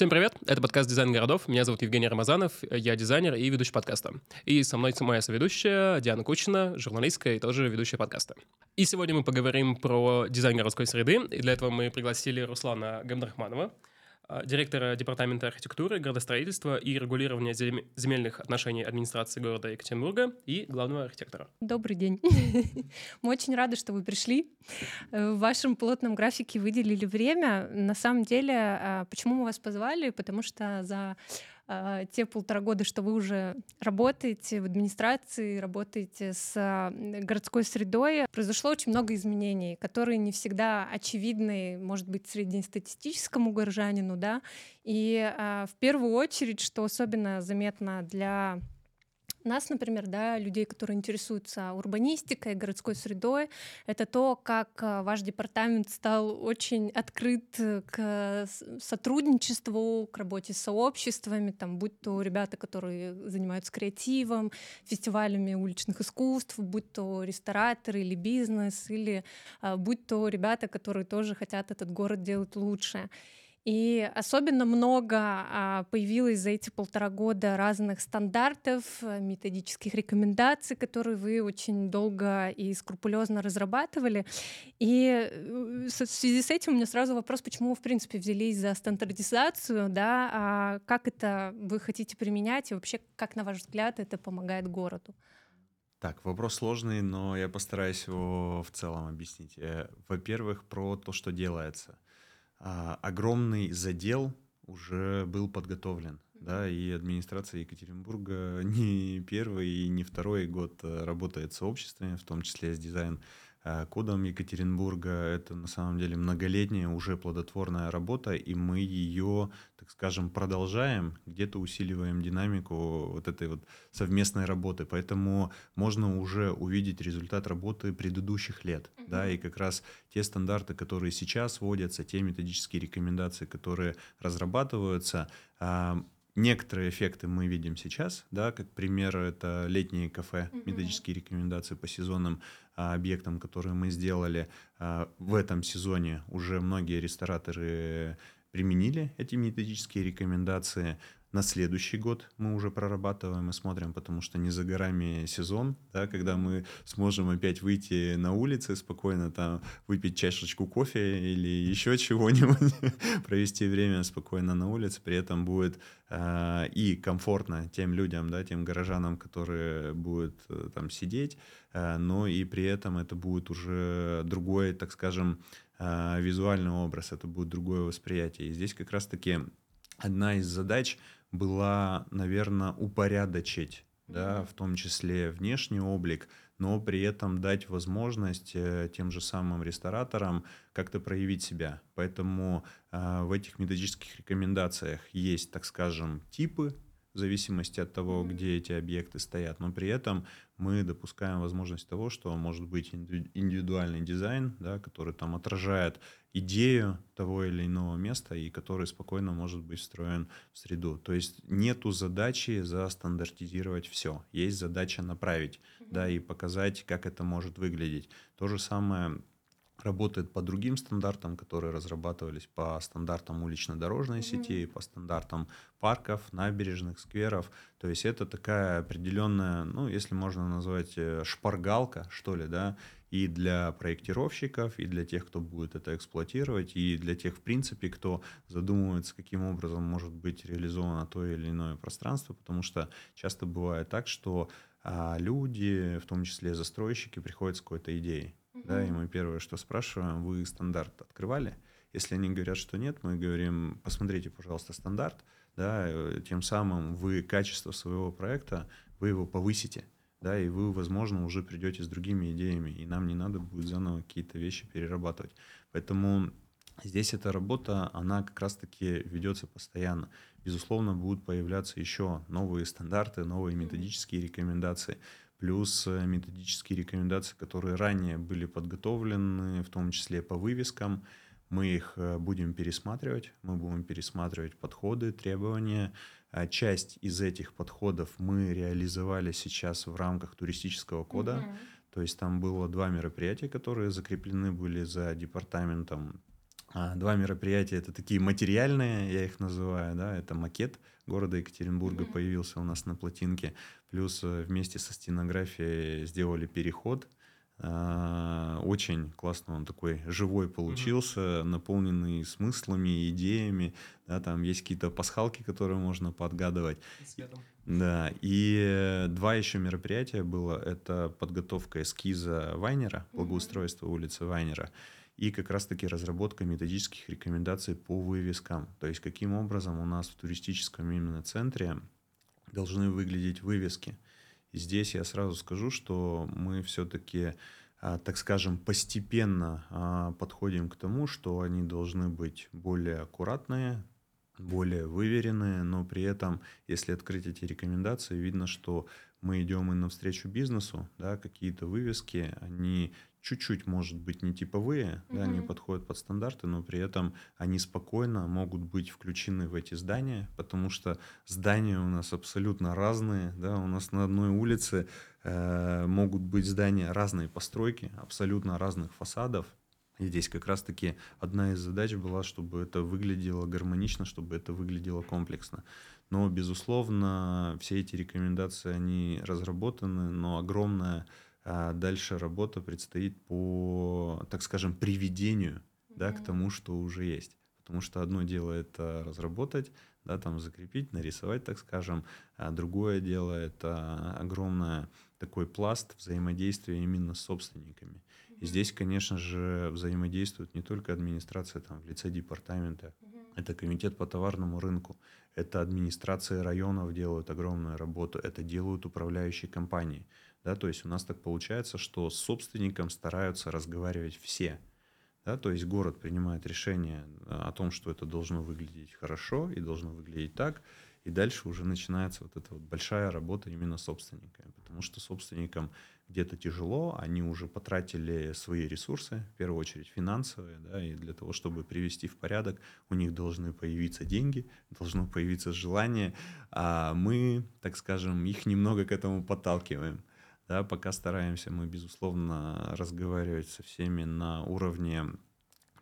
Всем привет, это подкаст «Дизайн городов». Меня зовут Евгений Рамазанов, я дизайнер и ведущий подкаста. И со мной моя соведущая Диана Кучина, журналистка и тоже ведущая подкаста. И сегодня мы поговорим про дизайн городской среды. И для этого мы пригласили Руслана Гамдрахманова, директора Департамента архитектуры, градостроительства и регулирования земельных отношений администрации города Екатеринбурга и главного архитектора. Добрый день. Мы очень рады, что вы пришли. Э, в вашем плотном графике выделили время. На самом деле, а, почему мы вас позвали? Потому что за а, те полтора года, что вы уже работаете в администрации, работаете с городской средой, произошло очень много изменений, которые не всегда очевидны, может быть, среднестатистическому горожанину, да, и а, в первую очередь, что особенно заметно для нас, например, да, людей, которые интересуются урбанистикой, городской средой, это то, как э, ваш департамент стал очень открыт к сотрудничеству, к работе с сообществами, там, будь то ребята, которые занимаются креативом, фестивалями уличных искусств, будь то рестораторы или бизнес, или а, будь то ребята, которые тоже хотят этот город делать лучше. И особенно много а, появилось за эти полтора года разных стандартов, э, методических рекомендаций, которые вы очень долго и скрупулезно разрабатывали. И э, в связи с этим у меня сразу вопрос, почему вы, в принципе, взялись за стандартизацию, да, а как это вы хотите применять и вообще, как, на ваш взгляд, это помогает городу? Так, вопрос сложный, но я постараюсь его в целом объяснить. Э, во-первых, про то, что делается – а, огромный задел уже был подготовлен. Да, и администрация Екатеринбурга не первый и не второй год э, работает с сообществами, в том числе с дизайн кодом Екатеринбурга. Это на самом деле многолетняя уже плодотворная работа, и мы ее, так скажем, продолжаем, где-то усиливаем динамику вот этой вот совместной работы. Поэтому можно уже увидеть результат работы предыдущих лет. Mm-hmm. Да, и как раз те стандарты, которые сейчас вводятся, те методические рекомендации, которые разрабатываются, а, Некоторые эффекты мы видим сейчас, да, как пример это летние кафе, методические рекомендации по сезонным а, объектам, которые мы сделали а, в этом сезоне. Уже многие рестораторы применили эти методические рекомендации. На следующий год мы уже прорабатываем и смотрим, потому что не за горами сезон, да, когда мы сможем опять выйти на улицы, спокойно там выпить чашечку кофе или еще чего-нибудь, провести время спокойно на улице, при этом будет э, и комфортно тем людям, да, тем горожанам, которые будут э, там сидеть, э, но и при этом это будет уже другой, так скажем, э, визуальный образ, это будет другое восприятие. И здесь как раз-таки одна из задач — была, наверное, упорядочить, да, в том числе внешний облик, но при этом дать возможность э, тем же самым рестораторам как-то проявить себя. Поэтому э, в этих методических рекомендациях есть, так скажем, типы в зависимости от того, где эти объекты стоят, но при этом мы допускаем возможность того, что может быть индивидуальный дизайн, да, который там отражает идею того или иного места и который спокойно может быть встроен в среду. То есть нету задачи застандартизировать все, есть задача направить, да, и показать, как это может выглядеть. То же самое работает по другим стандартам, которые разрабатывались по стандартам улично-дорожной mm-hmm. сети, по стандартам парков, набережных, скверов. То есть это такая определенная, ну, если можно назвать э, шпаргалка, что ли, да, и для проектировщиков, и для тех, кто будет это эксплуатировать, и для тех, в принципе, кто задумывается, каким образом может быть реализовано то или иное пространство, потому что часто бывает так, что а, люди, в том числе застройщики, приходят с какой-то идеей да, и мы первое, что спрашиваем, вы стандарт открывали? Если они говорят, что нет, мы говорим, посмотрите, пожалуйста, стандарт, да, э, тем самым вы качество своего проекта, вы его повысите, да, и вы, возможно, уже придете с другими идеями, и нам не надо будет заново какие-то вещи перерабатывать. Поэтому здесь эта работа, она как раз-таки ведется постоянно. Безусловно, будут появляться еще новые стандарты, новые методические рекомендации плюс э, методические рекомендации, которые ранее были подготовлены, в том числе по вывескам. Мы их э, будем пересматривать, мы будем пересматривать подходы, требования. А часть из этих подходов мы реализовали сейчас в рамках туристического кода. Mm-hmm. То есть там было два мероприятия, которые закреплены были за департаментом А, два мероприятия это такие материальные, я их называю, да, это макет города Екатеринбурга mm-hmm. появился у нас на плотинке, плюс э, вместе со стенографией сделали переход. А, очень классно он такой живой получился, mm-hmm. наполненный смыслами, идеями, да, там есть какие-то пасхалки, которые можно подгадывать. Да, и два еще мероприятия было, это подготовка эскиза Вайнера, благоустройство улицы Вайнера, и как раз-таки разработка методических рекомендаций по вывескам. То есть каким образом у нас в туристическом именно центре должны выглядеть вывески. И здесь я сразу скажу, что мы все-таки, а, так скажем, постепенно а, подходим к тому, что они должны быть более аккуратные, более выверенные, но при этом, если открыть эти рекомендации, видно, что мы идем и навстречу бизнесу, да, какие-то вывески, они чуть-чуть, может быть, не типовые, угу. да, не подходят под стандарты, но при этом они спокойно могут быть включены в эти здания, потому что здания у нас абсолютно разные, да, у нас на одной улице э, могут быть здания разной постройки, абсолютно разных фасадов, и здесь как раз-таки одна из задач была, чтобы это выглядело гармонично, чтобы это выглядело комплексно. Но, безусловно, все эти рекомендации, они разработаны, но огромная а дальше работа предстоит по, так скажем, приведению mm-hmm. да, к тому, что уже есть. Потому что одно дело это разработать, да, там закрепить, нарисовать, так скажем, а другое дело это огромный такой пласт взаимодействия именно с собственниками. И здесь, конечно же, взаимодействует не только администрация там, в лице департамента, это комитет по товарному рынку, это администрации районов делают огромную работу, это делают управляющие компании. Да, то есть у нас так получается, что с собственником стараются разговаривать все. Да, то есть город принимает решение о том, что это должно выглядеть хорошо и должно выглядеть так. И дальше уже начинается вот эта вот большая работа именно собственниками. Потому что собственникам где-то тяжело, они уже потратили свои ресурсы, в первую очередь финансовые, да, и для того, чтобы привести в порядок, у них должны появиться деньги, должно появиться желание, а мы, так скажем, их немного к этому подталкиваем. Да, пока стараемся мы, безусловно, разговаривать со всеми на уровне,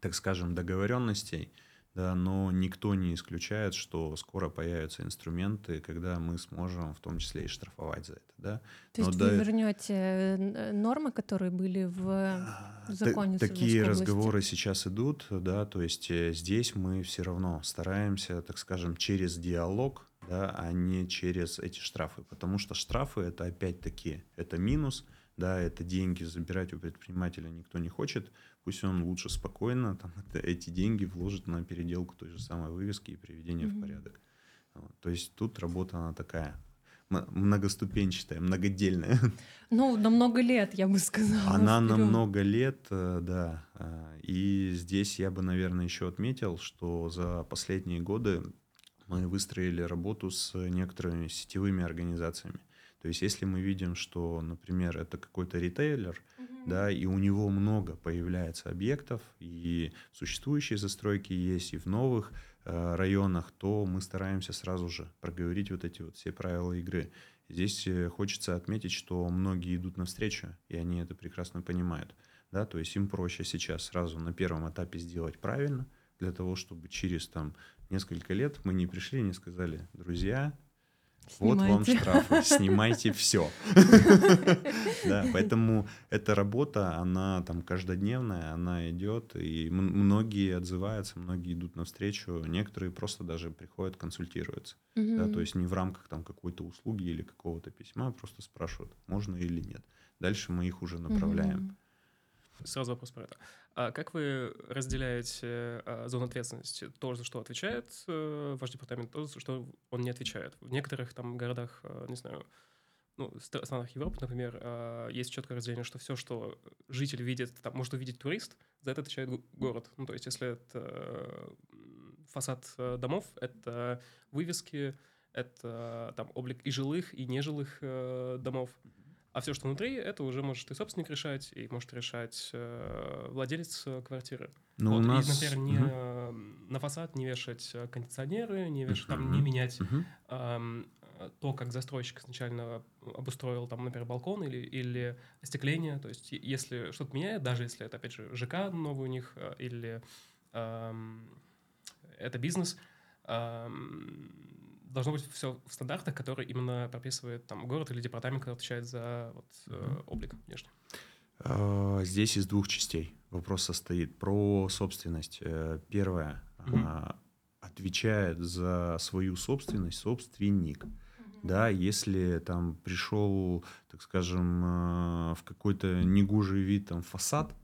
так скажем, договоренностей, да, но никто не исключает, что скоро появятся инструменты, когда мы сможем в том числе и штрафовать за это. Да? То но есть да, вы вернете э, нормы, которые были в а, законе? Такие разговоры сейчас идут, да, то есть э, здесь мы все равно стараемся, так скажем, через диалог, да, а не через эти штрафы, потому что штрафы это опять-таки это минус, да, это деньги забирать у предпринимателя никто не хочет, пусть он лучше спокойно там, это, эти деньги вложит на переделку той же самой вывески и приведение mm-hmm. в порядок. Вот. То есть тут работа она такая многоступенчатая, многодельная. Ну, на много лет, я бы сказала. Она вперед. на много лет, э, да. Э, и здесь я бы, наверное, еще отметил, что за последние годы мы выстроили работу с некоторыми сетевыми организациями. То есть, если мы видим, что, например, это какой-то ритейлер, uh-huh. да, и у него много появляется объектов, и в существующей застройке есть, и в новых э, районах, то мы стараемся сразу же проговорить вот эти вот все правила игры. Здесь э, хочется отметить, что многие идут навстречу, и они это прекрасно понимают. Да, то есть им проще сейчас сразу на первом этапе сделать правильно, для того, чтобы через там несколько лет мы не пришли и не сказали, друзья, Снимайте. Вот вам штрафы, снимайте все. Да, поэтому эта работа, она там каждодневная, она идет, и многие отзываются, многие идут навстречу, некоторые просто даже приходят, консультируются. Да, то есть не в рамках там какой-то услуги или какого-то письма, просто спрашивают, можно или нет. Дальше мы их уже направляем. Сразу вопрос про это. А как вы разделяете а, зону ответственности? То, за что отвечает а, ваш департамент, то, за что он не отвечает. В некоторых там городах, а, не знаю, ну, странах Европы, например, а, есть четкое разделение, что все, что житель видит, там, может увидеть турист, за это отвечает город. Ну, то есть, если это фасад э, домов, это вывески, это там облик и жилых, и нежилых э, домов. А все, что внутри, это уже может и собственник решать, и может решать э, владелец э, квартиры. Ну, вот, у нас... И, например, не, угу. на фасад не вешать э, кондиционеры, не вешать, угу. там, не менять угу. э, то, как застройщик изначально обустроил, там, например, балкон или, или остекление. То есть, если что-то меняет, даже если это, опять же, ЖК новый у них, или эм, это бизнес, эм, должно быть все в стандартах, которые именно прописывает там город или департамент, который отвечает за вот, э, облик внешний. А, здесь из двух частей вопрос состоит. Про собственность. Э, первое. Угу. Отвечает за свою собственность собственник. Да, если там пришел, так скажем, э, в какой-то негужий вид там фасад,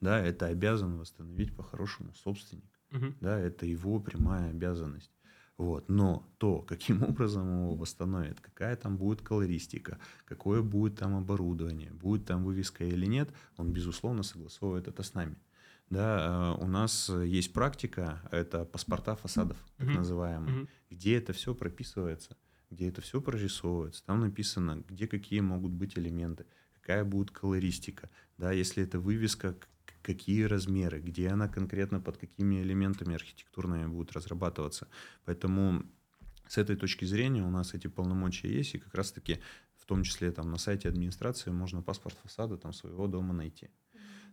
да, это обязан восстановить по-хорошему собственник. Угу. Да, это его прямая обязанность. Вот. Но то, каким образом его восстановят, какая там будет колористика, какое будет там оборудование, будет там вывеска или нет, он, безусловно, согласовывает это с нами. Да, э, у нас есть практика, это паспорта фасадов, так mm-hmm. называемые, mm-hmm. где это все прописывается, где это все прорисовывается. Там написано, где какие могут быть элементы, какая будет колористика. Да, если это вывеска, какие размеры, где она конкретно под какими элементами архитектурными будет разрабатываться. Поэтому с этой точки зрения у нас эти полномочия есть, и как раз-таки в том числе там на сайте администрации можно паспорт фасада там своего дома найти.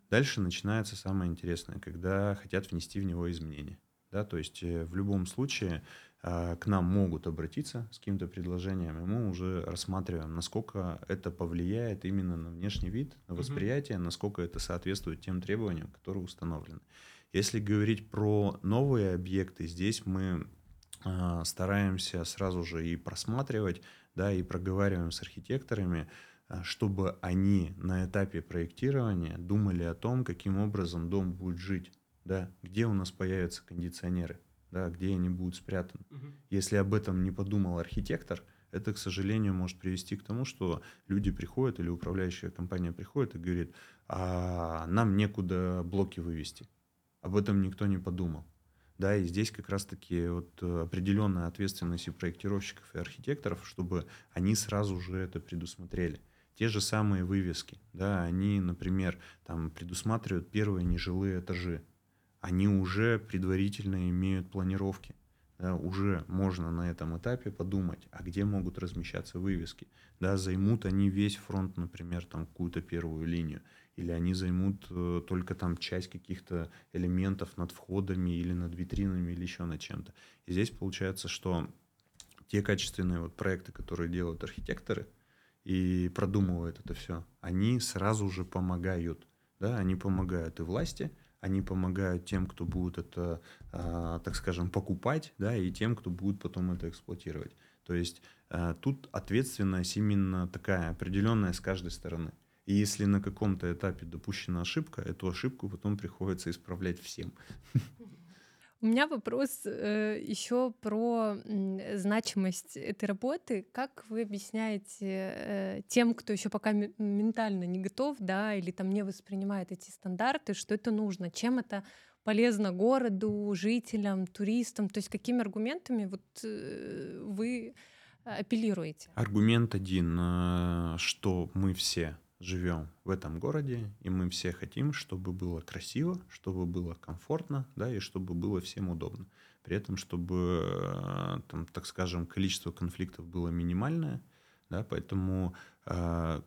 Дальше начинается самое интересное, когда хотят внести в него изменения. Да, то есть э, в любом случае к нам могут обратиться с каким-то предложением, и мы уже рассматриваем, насколько это повлияет именно на внешний вид, на восприятие, угу. насколько это соответствует тем требованиям, которые установлены. Если говорить про новые объекты, здесь мы э, стараемся сразу же и просматривать, да, и проговариваем с архитекторами, э, чтобы они на этапе проектирования думали о том, каким образом дом будет жить, да, где у нас появятся кондиционеры, да, где они будут спрятаны. Угу. Если об этом не подумал архитектор, это, к сожалению, может привести к тому, что люди приходят или управляющая компания приходит и говорит, а нам некуда блоки вывести. Об этом никто не подумал. Да, и здесь как раз-таки вот определенная ответственность и проектировщиков, и архитекторов, чтобы они сразу же это предусмотрели. Те же самые вывески, да, они, например, там предусматривают первые нежилые этажи, они уже предварительно имеют планировки. Да, уже можно на этом этапе подумать, а где могут размещаться вывески. Да, займут они весь фронт, например, там какую-то первую линию, или они займут э, только там часть каких-то элементов над входами или над витринами или еще над чем-то. И здесь получается, что те качественные вот проекты, которые делают архитекторы и продумывают это все, они сразу же помогают. Да, они помогают и власти, они помогают тем, кто будет это, а, так скажем, покупать, да, и тем, кто будет потом это эксплуатировать. То есть а, тут ответственность именно такая определенная с каждой стороны. И если на каком-то этапе допущена ошибка, эту ошибку потом приходится исправлять всем. У меня вопрос э, еще про э, значимость этой работы. Как вы объясняете э, тем, кто еще пока ментально не готов, да, или там не воспринимает эти стандарты, что это нужно, чем это полезно городу, жителям, туристам, то есть какими аргументами вот э, вы апеллируете? Аргумент один, э, что мы все живем в этом городе, и мы все хотим, чтобы было красиво, чтобы было комфортно, да, и чтобы было всем удобно. При этом, чтобы, э, там, так скажем, количество конфликтов было минимальное, да, поэтому э,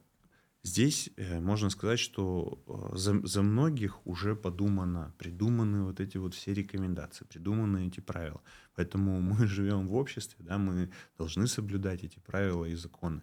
здесь э, можно сказать, что э, за, за многих уже подумано, придуманы вот эти вот все рекомендации, придуманы эти правила. Поэтому мы живем в обществе, да, мы должны соблюдать эти правила и законы.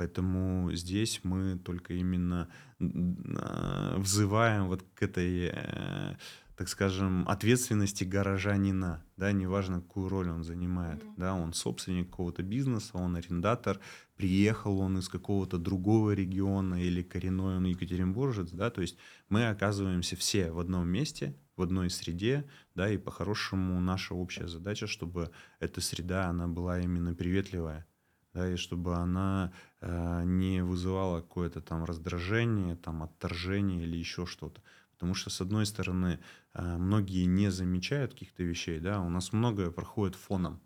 Поэтому здесь мы только именно а, взываем вот к этой, э, так скажем, ответственности горожанина, да, неважно, какую роль он занимает, mm-hmm. да, он собственник какого-то бизнеса, он арендатор, приехал он из какого-то другого региона или коренной он екатеринбуржец, да, то есть мы оказываемся все в одном месте, в одной среде, да, и по-хорошему наша общая задача, чтобы эта среда, она была именно приветливая, да, и чтобы она не вызывала какое-то там раздражение, там отторжение или еще что-то. Потому что, с одной стороны, э, многие не замечают каких-то вещей, да, у нас многое проходит фоном.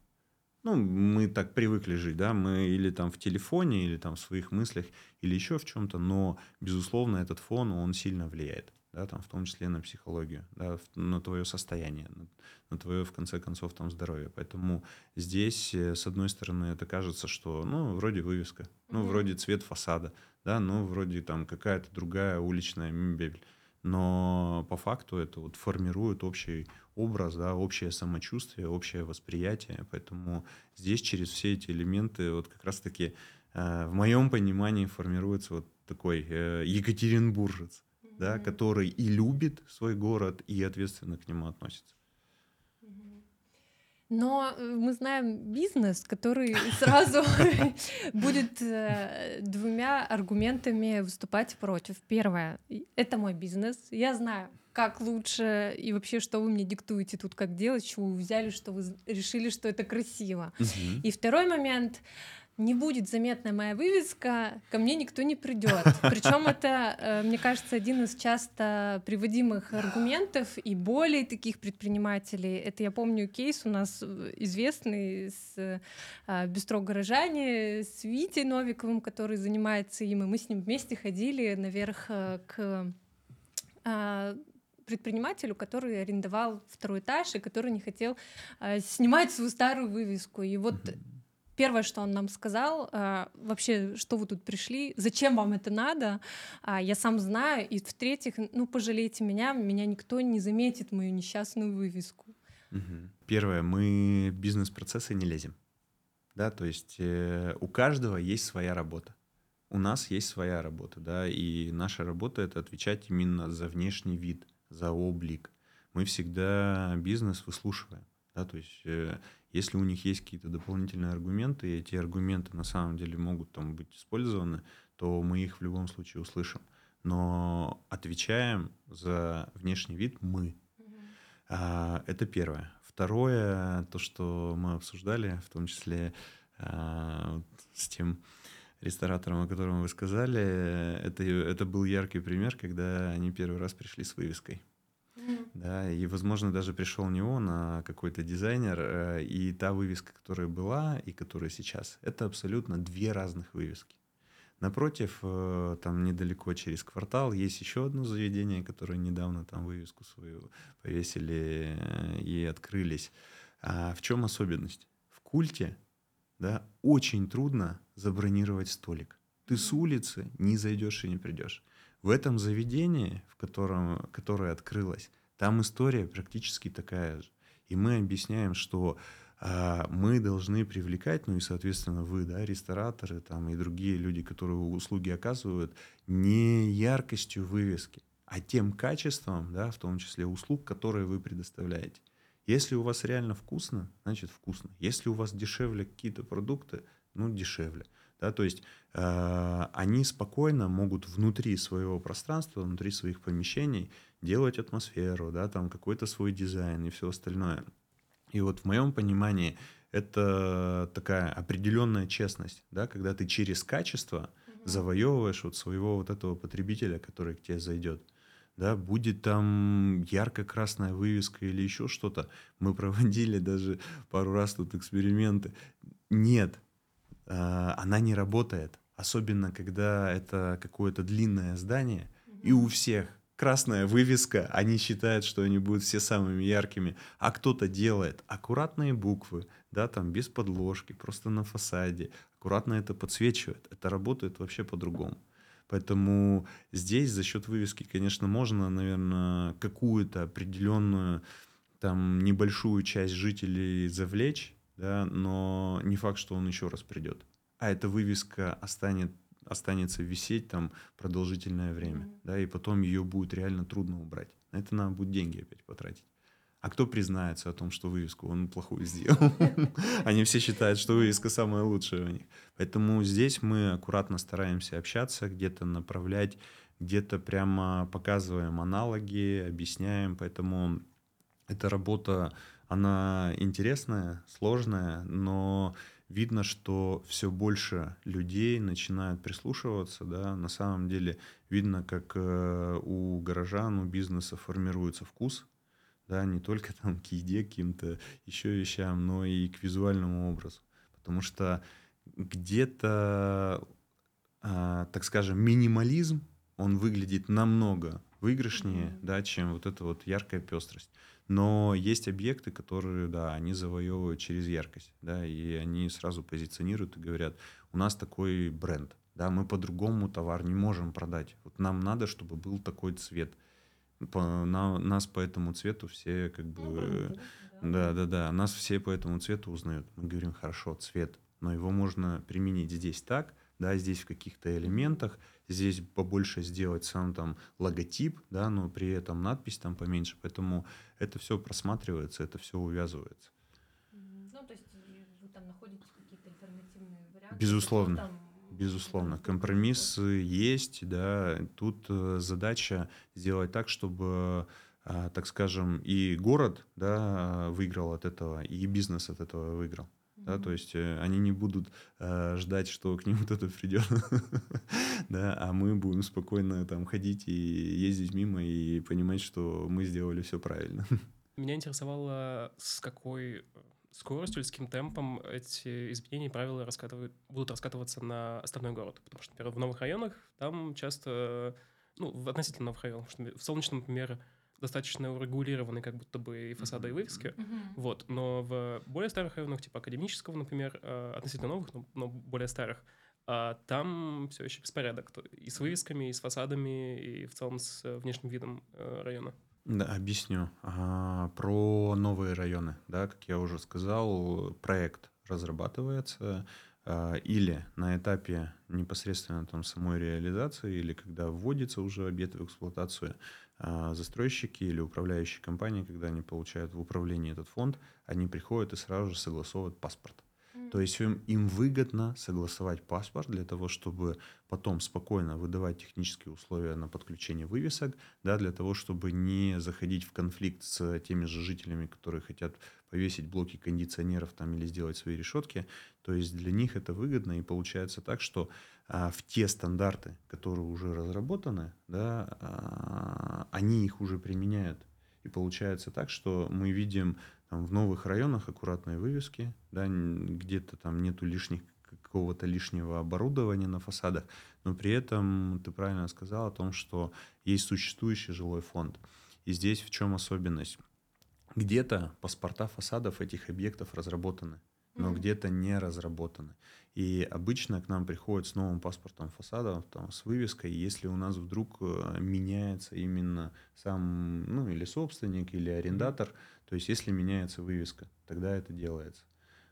Ну, мы так привыкли жить, да, мы или там в телефоне, или там в своих мыслях, или еще в чем-то, но, безусловно, этот фон, он сильно влияет да, там, в том числе на психологию, да, на твое состояние, на, на твое, в конце концов, там, здоровье. Поэтому здесь, э, с одной стороны, это кажется, что, ну, вроде вывеска, ну, mm-hmm. вроде цвет фасада, да, ну, вроде там какая-то другая уличная мебель. Но по факту это вот формирует общий, образ, да, общее самочувствие, общее восприятие. Поэтому здесь через все эти элементы вот как раз-таки э, в моем понимании формируется вот такой э, Екатеринбуржец, mm-hmm. да, который и любит свой город, и ответственно к нему относится. Но э, мы знаем бизнес, который сразу будет двумя аргументами выступать против. Первое — это мой бизнес. Я знаю, как лучше и вообще, что вы мне диктуете тут, как делать, чего вы взяли, что вы решили, что это красиво. И второй момент не будет заметна моя вывеска, ко мне никто не придет. Причем это, э, мне кажется, один из часто приводимых аргументов и более таких предпринимателей. Это я помню кейс у нас э, известный с э, Бистро Горожане, с Витей Новиковым, который занимается им, и мы с ним вместе ходили наверх к предпринимателю, который арендовал второй этаж и который не хотел э, снимать свою старую вывеску. И вот. Первое, что он нам сказал, э, вообще, что вы тут пришли, зачем вам это надо, э, я сам знаю. И в-третьих, ну, пожалейте меня, меня никто не заметит мою несчастную вывеску. Mm-hmm. Первое, мы в бизнес-процессы не лезем. Да, то есть э, у каждого есть своя работа у нас есть своя работа, да, и наша работа это отвечать именно за внешний вид за облик. Мы всегда бизнес выслушиваем. Да, то есть, э, если у них есть какие-то дополнительные аргументы, и эти аргументы на самом деле могут там быть использованы, то мы их в любом случае услышим. Но отвечаем за внешний вид мы. А, это первое. Второе, то, что мы обсуждали, в том числе а, с тем ресторатором, о котором вы сказали, это, это был яркий пример, когда они первый раз пришли с вывеской. Да, и, возможно, даже пришел не он, а какой-то дизайнер. Э, и та вывеска, которая была и которая сейчас, это абсолютно две разных вывески. Напротив, э, там недалеко через квартал есть еще одно заведение, которое недавно там вывеску свою повесили э, и открылись. А в чем особенность? В культе да, очень трудно забронировать столик. Ты с улицы не зайдешь и не придешь. В этом заведении, в котором, которое открылось, там история практически такая же. И мы объясняем, что а, мы должны привлекать, ну и, соответственно, вы, да, рестораторы там, и другие люди, которые услуги оказывают, не яркостью вывески, а тем качеством, да, в том числе услуг, которые вы предоставляете. Если у вас реально вкусно, значит вкусно. Если у вас дешевле какие-то продукты, ну дешевле. Да, то есть э, они спокойно могут внутри своего пространства, внутри своих помещений делать атмосферу, да, там какой-то свой дизайн и все остальное. И вот в моем понимании это такая определенная честность, да, когда ты через качество завоевываешь вот своего вот этого потребителя, который к тебе зайдет да, будет там ярко-красная вывеска или еще что-то. Мы проводили даже пару раз тут эксперименты. Нет, а, она не работает. Особенно, когда это какое-то длинное здание, и у всех красная вывеска, они считают, что они будут все самыми яркими, а кто-то делает аккуратные буквы, да, там без подложки, просто на фасаде, аккуратно это подсвечивает. Это работает вообще по-другому. Поэтому здесь за счет вывески, конечно, можно, наверное, какую-то определенную там небольшую часть жителей завлечь, да, но не факт, что он еще раз придет. А эта вывеска останет, останется висеть там продолжительное время, mm-hmm. да, и потом ее будет реально трудно убрать. На это надо будет деньги опять потратить. А кто признается о том, что вывеску он плохую сделал? Они все считают, что вывеска самая лучшая у них. Поэтому здесь мы аккуратно стараемся общаться, где-то направлять, где-то прямо показываем аналоги, объясняем. Поэтому эта работа, она интересная, сложная, но видно, что все больше людей начинают прислушиваться, да, на самом деле видно, как э, у горожан, у бизнеса формируется вкус да, не только там к еде, каким-то еще вещам, но и к визуальному образу. Потому что где-то, а, так скажем, минимализм, он выглядит намного выигрышнее, mm-hmm. да, чем вот эта вот яркая пестрость. Но есть объекты, которые, да, они завоевывают через яркость, да, и они сразу позиционируют и говорят, у нас такой бренд, да, мы по-другому товар не можем продать. Вот нам надо, чтобы был такой цвет По, на, нас по этому цвету все как бы... Ну, да, да, да. Нас все по этому цвету узнают. Мы говорим, хорошо, цвет, но его можно применить здесь так, да, здесь в каких-то элементах, здесь побольше сделать сам там логотип, да, но при этом надпись там поменьше, поэтому это все просматривается, это все увязывается. Ну, то есть вы там находите какие-то альтернативные варианты? Безусловно. Там... Безусловно, компромиссы есть, да. Тут э, задача сделать так, чтобы, э, так скажем, и город, да, выиграл от этого, и бизнес от этого выиграл. Да, то есть э, они не будут э, ждать, что к ним кто-то придет, да, а мы будем спокойно там ходить и ездить мимо и понимать, что мы сделали все правильно. Меня интересовало, с какой скоростью или с каким темпом эти изменения и правила раскатывают, будут раскатываться на остальной город. Потому что, например, в новых районах там часто, ну, в относительно новых районах, в Солнечном, например, достаточно урегулированы как будто бы и фасады, и вывески. Mm-hmm. Вот. Но в более старых районах, типа Академического, например, э, относительно новых, но, но более старых, а там все еще беспорядок. И с вывесками, и с фасадами, и в целом с внешним видом э, района. Да, объясню. А, про новые районы. Да, как я уже сказал, проект разрабатывается а, или на этапе непосредственно там самой реализации, или когда вводится уже объект в эксплуатацию, а, застройщики или управляющие компании, когда они получают в управлении этот фонд, они приходят и сразу же согласовывают паспорт. То есть им, им выгодно согласовать паспорт для того, чтобы потом спокойно выдавать технические условия на подключение вывесок, да, для того, чтобы не заходить в конфликт с теми же жителями, которые хотят повесить блоки кондиционеров там или сделать свои решетки. То есть для них это выгодно и получается так, что а, в те стандарты, которые уже разработаны, да, а, они их уже применяют. И получается так, что мы видим там, в новых районах аккуратные вывески, да, где-то там нету лишних какого-то лишнего оборудования на фасадах, но при этом ты правильно сказал о том, что есть существующий жилой фонд. И здесь в чем особенность? Где-то паспорта фасадов этих объектов разработаны, но mm-hmm. где-то не разработаны. И обычно к нам приходят с новым паспортом фасада, там, с вывеской, если у нас вдруг э, меняется именно сам, ну, или собственник, или арендатор, mm-hmm. то есть если меняется вывеска, тогда это делается.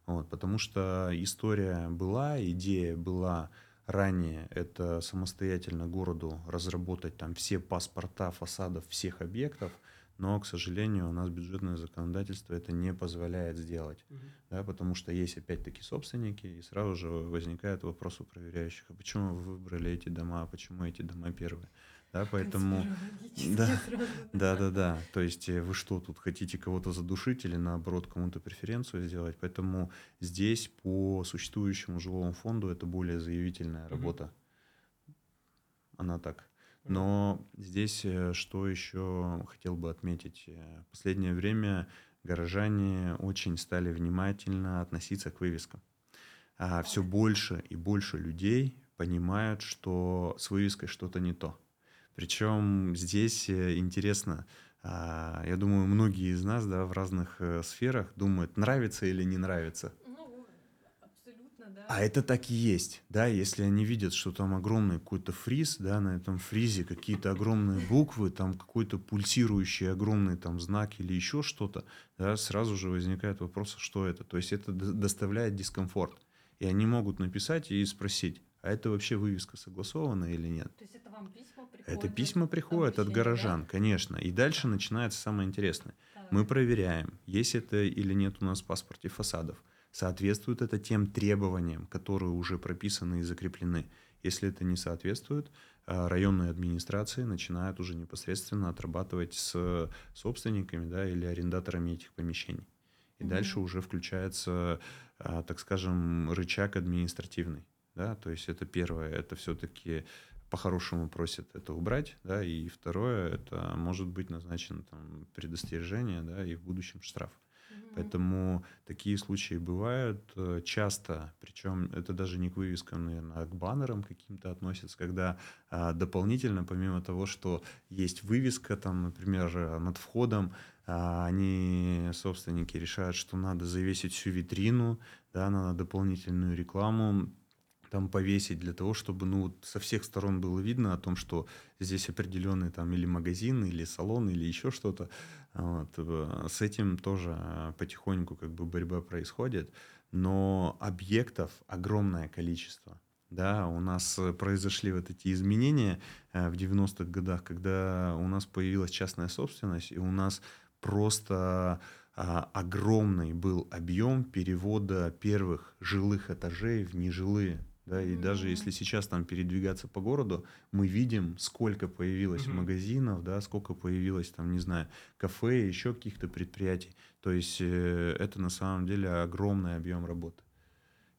Вот, потому что история была, идея была ранее, это самостоятельно городу разработать там все паспорта фасадов всех объектов, но, к сожалению, у нас бюджетное законодательство это не позволяет сделать, угу. да, потому что есть опять-таки собственники, и сразу же возникает вопрос у проверяющих, а почему вы выбрали эти дома, а почему эти дома первые? Да, поэтому... Да, да, да, да. То есть э, вы что, тут хотите кого-то задушить или наоборот кому-то преференцию сделать? Поэтому здесь по существующему жилому фонду это более заявительная работа. Угу. Она так но здесь э, что еще хотел бы отметить? Э, в последнее время горожане очень стали внимательно относиться к вывескам. А все больше и больше людей понимают, что с вывеской что-то не то. Причем здесь э, интересно, а, я думаю, многие из нас да, в разных сферах думают, нравится или не нравится. А это так и есть, да, если они видят, что там огромный какой-то фриз, да, на этом фризе какие-то огромные буквы, там какой-то пульсирующий огромный там знак или еще что-то, да, сразу же возникает вопрос, что это. То есть это доставляет дискомфорт. И они могут написать и спросить, а это вообще вывеска согласована или нет? То есть это вам письма приходят? Это письма приходят от горожан, да? конечно. И дальше начинается самое интересное. Так. Мы проверяем, есть это или нет у нас в паспорте фасадов соответствует это тем требованиям, которые уже прописаны и закреплены. Если это не соответствует, а, районные администрации начинают уже непосредственно отрабатывать с собственниками да, или арендаторами этих помещений. И mm-hmm. дальше уже включается, а, так скажем, рычаг административный. Да? То есть это первое, это все-таки по-хорошему просят это убрать, да, и второе, это может быть назначено там предостережение, да, и в будущем штраф. Поэтому такие случаи бывают э, часто, причем это даже не к вывескам, наверное, а к баннерам каким-то относится, когда а, дополнительно, помимо того, что есть вывеска, там, например, э, над входом, а, они, собственники, решают, что надо завесить всю витрину, да, надо дополнительную рекламу там повесить для того, чтобы ну со всех сторон было видно о том, что здесь определенный там или магазин, или салон, или еще что-то. Вот. Э, с этим тоже э, потихоньку как бы борьба происходит, но объектов огромное количество. Да, у нас произошли вот эти изменения в 90-х годах, когда у нас появилась частная собственность, и у нас просто а, огромный был объем перевода первых жилых этажей в нежилые. Да, и mm-hmm. даже если сейчас там передвигаться по городу, мы видим, сколько появилось mm-hmm. магазинов, да, сколько появилось там, не знаю, кафе, еще каких-то предприятий. То есть э, это на самом деле огромный объем работы.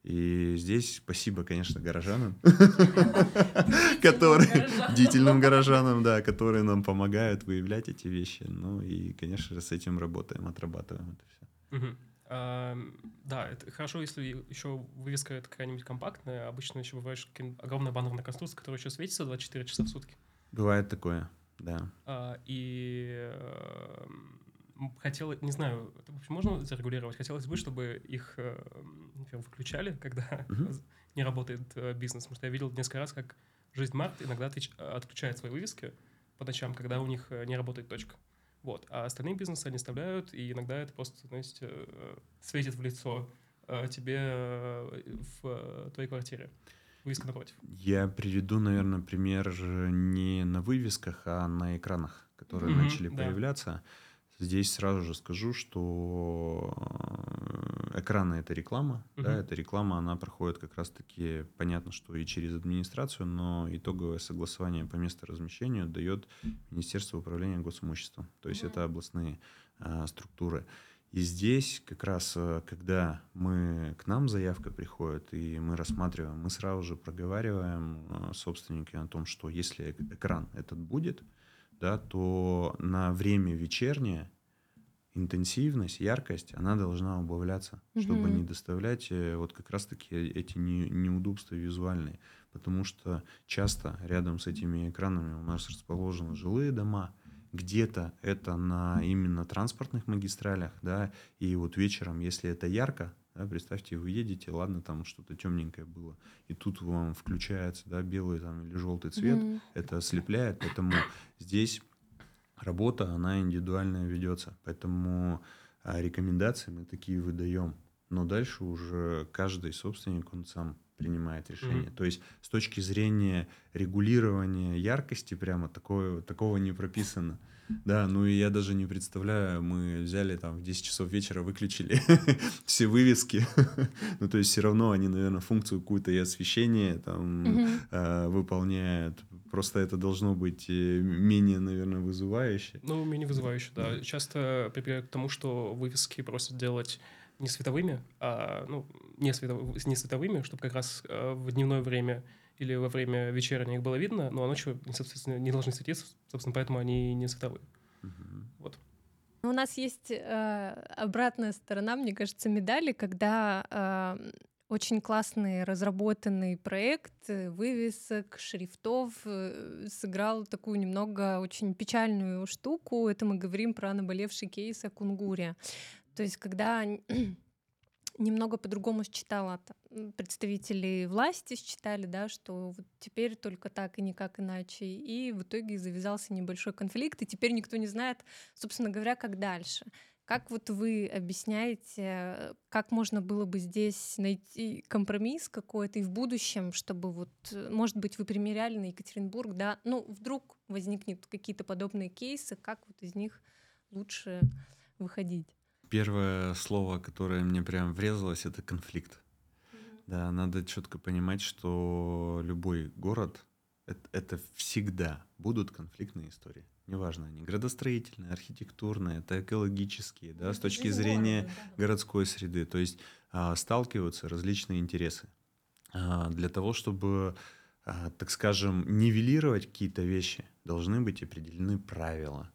И здесь спасибо, конечно, горожанам, которые, бдительным горожанам, да, которые нам помогают выявлять эти вещи. Ну и, конечно же, с этим работаем, отрабатываем это все. Да, это хорошо, если еще вывеска какая-нибудь компактная. Обычно еще бывает огромная баннерная конструкция, которая еще светится 24 часа в сутки. Бывает такое, да. А, и хотел, не знаю, это вообще можно зарегулировать? Хотелось бы, чтобы их э, например, выключали, когда uh-huh. не работает э, бизнес. Потому что я видел несколько раз, как жизнь Март иногда отключает свои вывески по ночам, когда у них э, не работает точка. Вот. А остальные бизнесы они оставляют, и иногда это просто, знаете, светит в лицо тебе в твоей квартире. Вывеска напротив. Я приведу, наверное, пример не на вывесках, а на экранах, которые mm-hmm, начали да. появляться. Здесь сразу же скажу, что э, экраны это реклама, uh-huh. да, эта реклама, она проходит как раз-таки, понятно, что и через администрацию, но итоговое согласование по размещения дает Министерство управления госимуществом, то есть uh-huh. это областные а, структуры. И здесь как раз, э, когда мы к нам заявка приходит и мы рассматриваем, мы сразу же проговариваем собственники о том, что если экран этот будет, да, то на время вечернее интенсивность, яркость, она должна убавляться, угу. чтобы не доставлять э, вот как раз-таки эти не, неудобства визуальные. Потому что часто рядом с этими экранами у нас расположены жилые дома, где-то это на именно транспортных магистралях, да, и вот вечером, если это ярко, да, представьте, вы едете, ладно, там что-то темненькое было, и тут вам включается да, белый там, или желтый цвет, mm-hmm. это ослепляет, поэтому здесь работа, она индивидуальная ведется, поэтому а, рекомендации мы такие выдаем, но дальше уже каждый собственник, он сам принимает решение. Mm-hmm. То есть с точки зрения регулирования яркости прямо такое, такого не прописано. Да, ну и я даже не представляю, мы взяли там в 10 часов вечера, выключили все вывески. ну, то есть все равно они, наверное, функцию какую-то и освещение там mm-hmm. э, выполняют. Просто это должно быть э, менее, наверное, вызывающе. Ну, менее вызывающе, да. Часто прибегают к тому, что вывески просят делать не световыми, а ну, не, светов... не световыми, чтобы как раз э, в дневное время или во время вечернего их было видно, но ночью, собственно, не должны светиться, собственно, поэтому они не световые. Uh-huh. Вот. У нас есть э, обратная сторона, мне кажется, медали, когда э, очень классный разработанный проект э, вывесок, шрифтов э, сыграл такую немного очень печальную штуку. Это мы говорим про наболевший кейс о кунгуре. То есть, когда немного по-другому считала представители власти считали, да, что вот теперь только так и никак иначе. И в итоге завязался небольшой конфликт, и теперь никто не знает, собственно говоря, как дальше. Как вот вы объясняете, как можно было бы здесь найти компромисс какой-то и в будущем, чтобы вот, может быть, вы примеряли на Екатеринбург, да, ну, вдруг возникнут какие-то подобные кейсы, как вот из них лучше выходить? Первое слово, которое мне прям врезалось, это конфликт. Да, надо четко понимать, что любой город это, это всегда будут конфликтные истории. Неважно, они градостроительные, архитектурные, это экологические, да, с точки зрения города, да. городской среды. То есть а, сталкиваются различные интересы. А, для того, чтобы, а, так скажем, нивелировать какие-то вещи, должны быть определены правила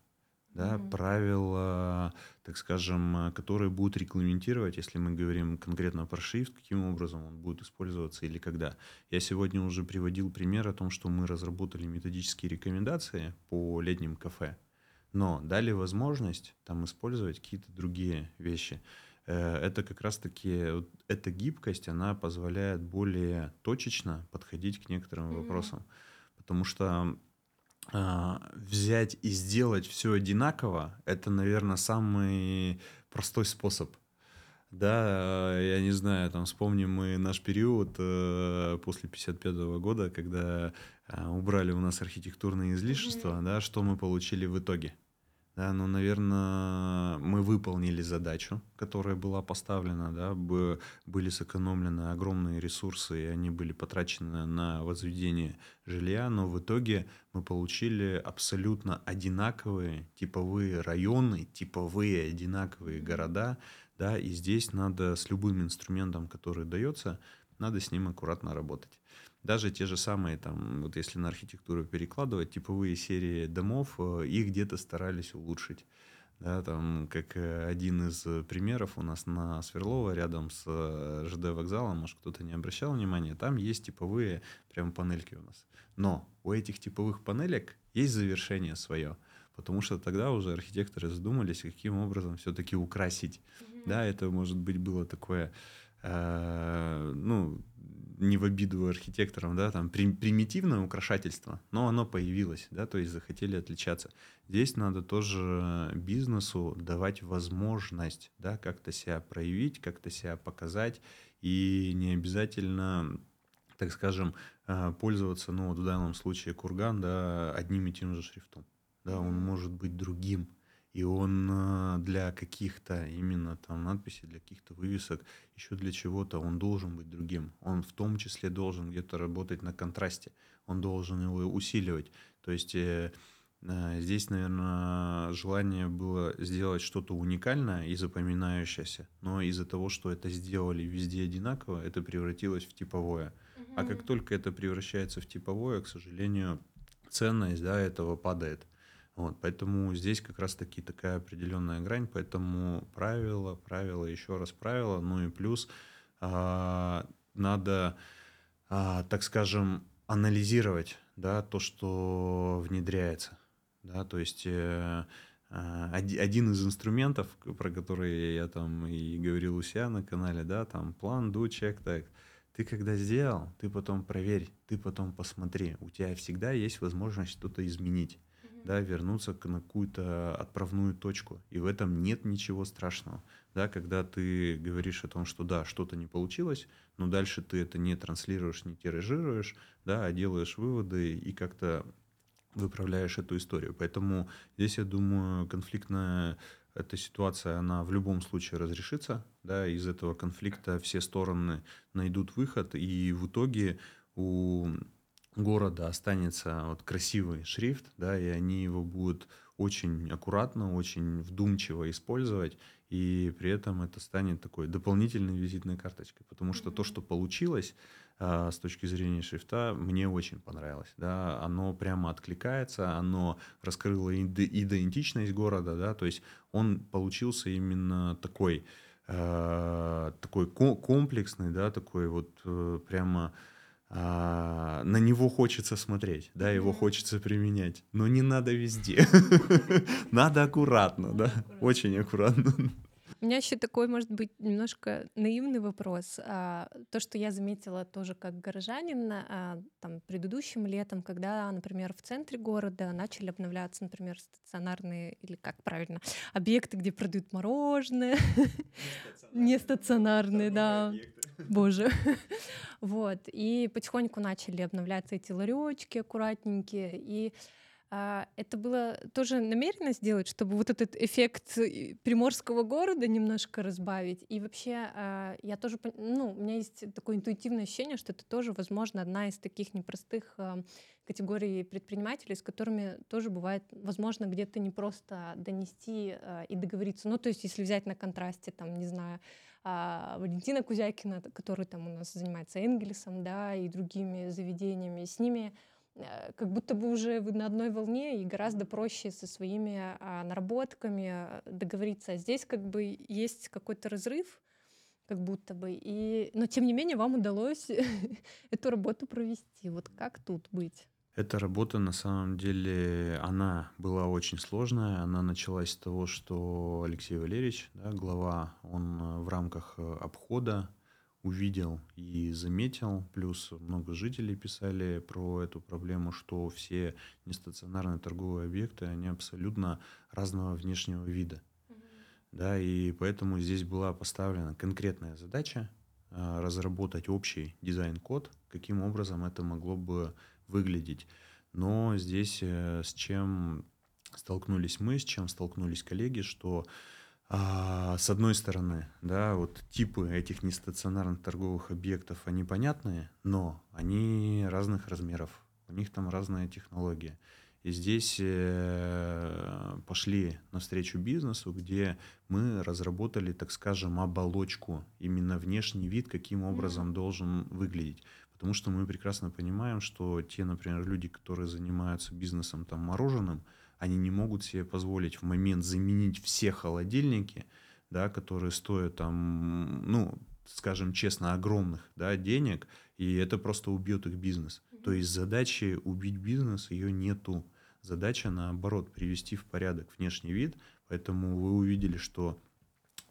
да, mm-hmm. правила, так скажем, которые будут регламентировать, если мы говорим конкретно про шрифт, каким образом он будет использоваться или когда. Я сегодня уже приводил пример о том, что мы разработали методические рекомендации по летним кафе, но дали возможность там использовать какие-то другие вещи. э, это как раз-таки вот эта гибкость, она позволяет более точечно подходить к некоторым mm-hmm. вопросам. Потому что взять и сделать все одинаково, это, наверное, самый простой способ. Да, я не знаю, там вспомним мы наш период э, после 55 -го года, когда э, убрали у нас архитектурные излишества, mm-hmm. да, что мы получили в итоге? Да, ну, наверное, мы выполнили задачу, которая была поставлена, да, были сэкономлены огромные ресурсы, и они были потрачены на возведение жилья, но в итоге мы получили абсолютно одинаковые типовые районы, типовые одинаковые города, да, и здесь надо с любым инструментом, который дается, надо с ним аккуратно работать. Даже те же самые, там, вот если на архитектуру перекладывать, типовые серии домов, э, их где-то старались улучшить. Да, там, как э, один из примеров у нас на Сверлово, рядом с э, ЖД вокзалом, может, кто-то не обращал внимания, там есть типовые прям панельки у нас. Но у этих типовых панелек есть завершение свое, потому что тогда уже архитекторы задумались, каким образом все-таки украсить. Mm-hmm. Да, это, может быть, было такое, э, ну, не в обиду архитекторам, да, там примитивное украшательство, но оно появилось, да, то есть захотели отличаться. Здесь надо тоже бизнесу давать возможность, да, как-то себя проявить, как-то себя показать, и не обязательно, так скажем, э, пользоваться, ну, вот в данном случае курган, да, одним и тем же шрифтом, да, он может быть другим, и он э, для каких-то именно там надписей, для каких-то вывесок, еще для чего-то он должен быть другим. Он в том числе должен где-то работать на контрасте, он должен его усиливать. То есть э, э, здесь, наверное, желание было сделать что-то уникальное и запоминающееся, но из-за того, что это сделали везде одинаково, это превратилось в типовое. Угу. А как только это превращается в типовое, к сожалению, ценность да, этого падает. Вот, поэтому здесь как раз-таки такая определенная грань, поэтому правило, правило, еще раз правило, ну и плюс а, надо, а, так скажем, анализировать да, то, что внедряется. Да, то есть э, а, один из инструментов, про который я там и говорил у себя на канале, да, там план, do, check, так. Ты когда сделал, ты потом проверь, ты потом посмотри. У тебя всегда есть возможность что-то изменить да, вернуться на какую-то отправную точку. И в этом нет ничего страшного. Да, когда ты говоришь о том, что да, что-то не получилось, но дальше ты это не транслируешь, не тиражируешь, да, а делаешь выводы и как-то выправляешь эту историю. Поэтому здесь, я думаю, конфликтная эта ситуация, она в любом случае разрешится, да, из этого конфликта все стороны найдут выход, и в итоге у города останется вот красивый шрифт, да, и они его будут очень аккуратно, очень вдумчиво использовать, и при этом это станет такой дополнительной визитной карточкой, потому что то, что получилось а, с точки зрения шрифта, мне очень понравилось, да, оно прямо откликается, оно раскрыло идентичность города, да, то есть он получился именно такой, а, такой комплексный, да, такой вот э, прямо а, на него хочется смотреть, да, его хочется применять, но не надо везде. Надо аккуратно, да, очень аккуратно. У меня еще такой, может быть, немножко наивный вопрос. А, то, что я заметила тоже как горожанин а, там, предыдущим летом, когда, например, в центре города начали обновляться, например, стационарные, или как правильно, объекты, где продают мороженое. Нестационарные, да. Боже. Вот. И потихоньку начали обновляться эти ларечки аккуратненькие. И а, это было тоже намеренно сделать, чтобы вот этот эффект э, приморского города немножко разбавить. И вообще а, я тоже, ну, у меня есть такое интуитивное ощущение, что это тоже, возможно, одна из таких непростых а, категорий предпринимателей, с которыми тоже бывает, возможно, где-то не просто донести и договориться. Ну, то есть, если взять на контрасте, там, не знаю, Валентина Кузякина, который там у нас занимается Энгельсом, да, и другими заведениями, с ними Э, как будто бы уже вы на одной волне и гораздо проще со своими а, наработками э, договориться. А здесь как бы есть какой-то разрыв, как будто бы. И... Но тем не менее вам удалось эту работу провести. Вот как тут быть? Эта работа на самом деле, она была очень сложная. Она началась с того, что Алексей Валерьевич, да, глава, он э, в рамках э, обхода увидел и заметил, плюс много жителей писали про эту проблему, что все нестационарные торговые объекты, они абсолютно разного внешнего вида. Да, и поэтому здесь была поставлена конкретная задача э, разработать общий дизайн-код, каким образом это могло бы выглядеть. Но здесь э, с чем столкнулись мы, с чем столкнулись коллеги, что а, с одной стороны, да, вот типы этих нестационарных торговых объектов, они понятные, но они разных размеров, у них там разная технология. И здесь э, пошли навстречу бизнесу, где мы разработали, так скажем, оболочку, именно внешний вид, каким образом должен выглядеть. Потому что мы прекрасно понимаем, что те, например, люди, которые занимаются бизнесом там мороженым, они не могут себе позволить в момент заменить все холодильники, да, которые стоят там, ну, скажем честно, огромных да, денег, и это просто убьет их бизнес. То есть задачи убить бизнес ее нету. Задача, наоборот, привести в порядок внешний вид. Поэтому вы увидели, что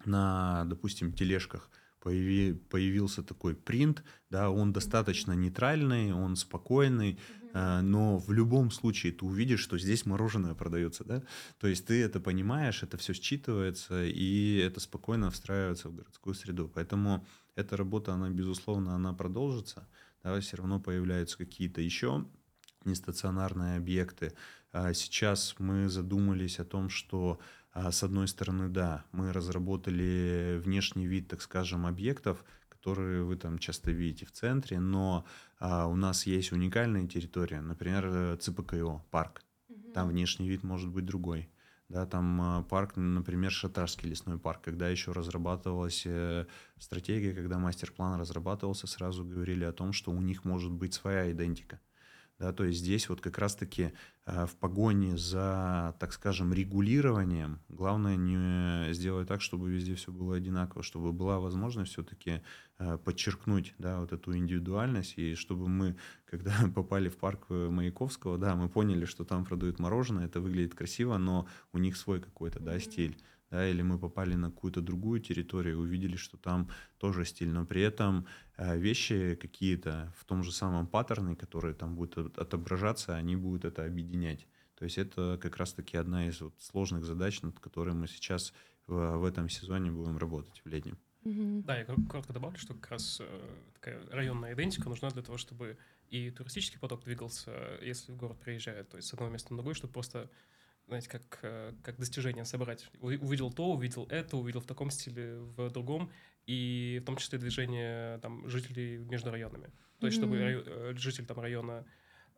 на, допустим, тележках появи, появился такой принт, да, он достаточно нейтральный, он спокойный, э, но в любом случае ты увидишь, что здесь мороженое продается, да, то есть ты это понимаешь, это все считывается, и это спокойно встраивается в городскую среду, поэтому эта работа, она, безусловно, она продолжится, да, все равно появляются какие-то еще нестационарные объекты. А сейчас мы задумались о том, что а, с одной стороны, да, мы разработали внешний вид, так скажем, объектов, которые вы там часто видите в центре, но а, у нас есть уникальная территория, например, ЦПКО, парк. Там внешний вид может быть другой. Да, там а, парк, например, Шатарский лесной парк, когда еще разрабатывалась э, стратегия, когда мастер-план разрабатывался, сразу говорили о том, что у них может быть своя идентика. Да, то есть здесь вот как раз-таки э, в погоне за, так скажем, регулированием, главное не сделать так, чтобы везде все было одинаково, чтобы была возможность все-таки э, подчеркнуть да, вот эту индивидуальность, и чтобы мы, когда попали в парк э, Маяковского, да, мы поняли, что там продают мороженое, это выглядит красиво, но у них свой какой-то да, стиль да, или мы попали на какую-то другую территорию и увидели, что там тоже стиль, но при этом э, вещи какие-то в том же самом паттерне, которые там будут отображаться, они будут это объединять. То есть это как раз-таки одна из вот сложных задач, над которой мы сейчас в, в этом сезоне будем работать, в летнем. Да, я коротко добавлю, что как раз э, такая районная идентика нужна для того, чтобы и туристический поток двигался, если в город приезжает, то есть с одного места на другое, чтобы просто знаете, как, э, как достижение собрать. Увидел то, увидел это, увидел в таком стиле, в другом, и в том числе движение там, жителей между районами. То есть, mm-hmm. чтобы район, житель там, района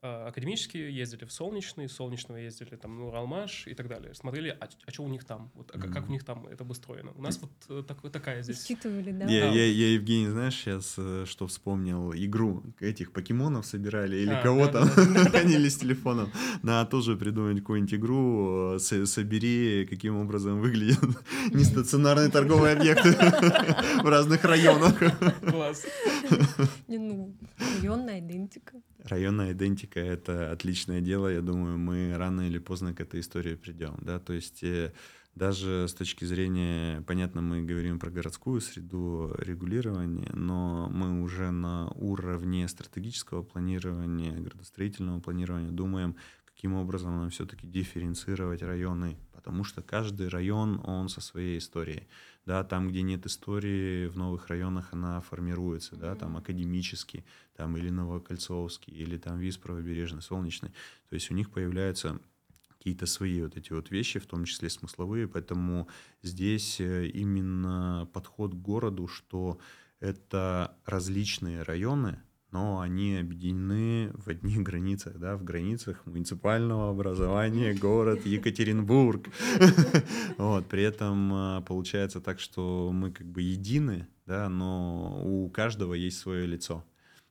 академические ездили в Солнечный, Солнечного ездили там на Уралмаш и так далее. Смотрели, а, а что у них там, вот, а mm-hmm. как у них там это обустроено. У нас вот э, так, такая здесь. Считывали, да? Я, я, я, Евгений, знаешь, сейчас э, что вспомнил? Игру этих покемонов собирали или а, кого там хранили с телефоном. На тоже придумать какую-нибудь игру, э, собери, каким образом выглядят нестационарные торговые объекты в разных районах. Класс. Ну, районная идентика. Районная идентика — это отличное дело. Я думаю, мы рано или поздно к этой истории придем. Да? То есть э, даже с точки зрения, понятно, мы говорим про городскую среду регулирования, но мы уже на уровне стратегического планирования, градостроительного планирования думаем, каким образом нам все-таки дифференцировать районы, потому что каждый район, он со своей историей. Да, там, где нет истории, в новых районах она формируется, да, там академический, там или Новокольцовский, или там Виз правобережный, Солнечный, то есть у них появляются какие-то свои вот эти вот вещи, в том числе смысловые, поэтому здесь э, именно подход к городу, что это различные районы, но они объединены в одних границах, да, в границах муниципального образования город Екатеринбург. Вот, при этом а, получается так, что мы как бы едины, да, но у каждого есть свое лицо.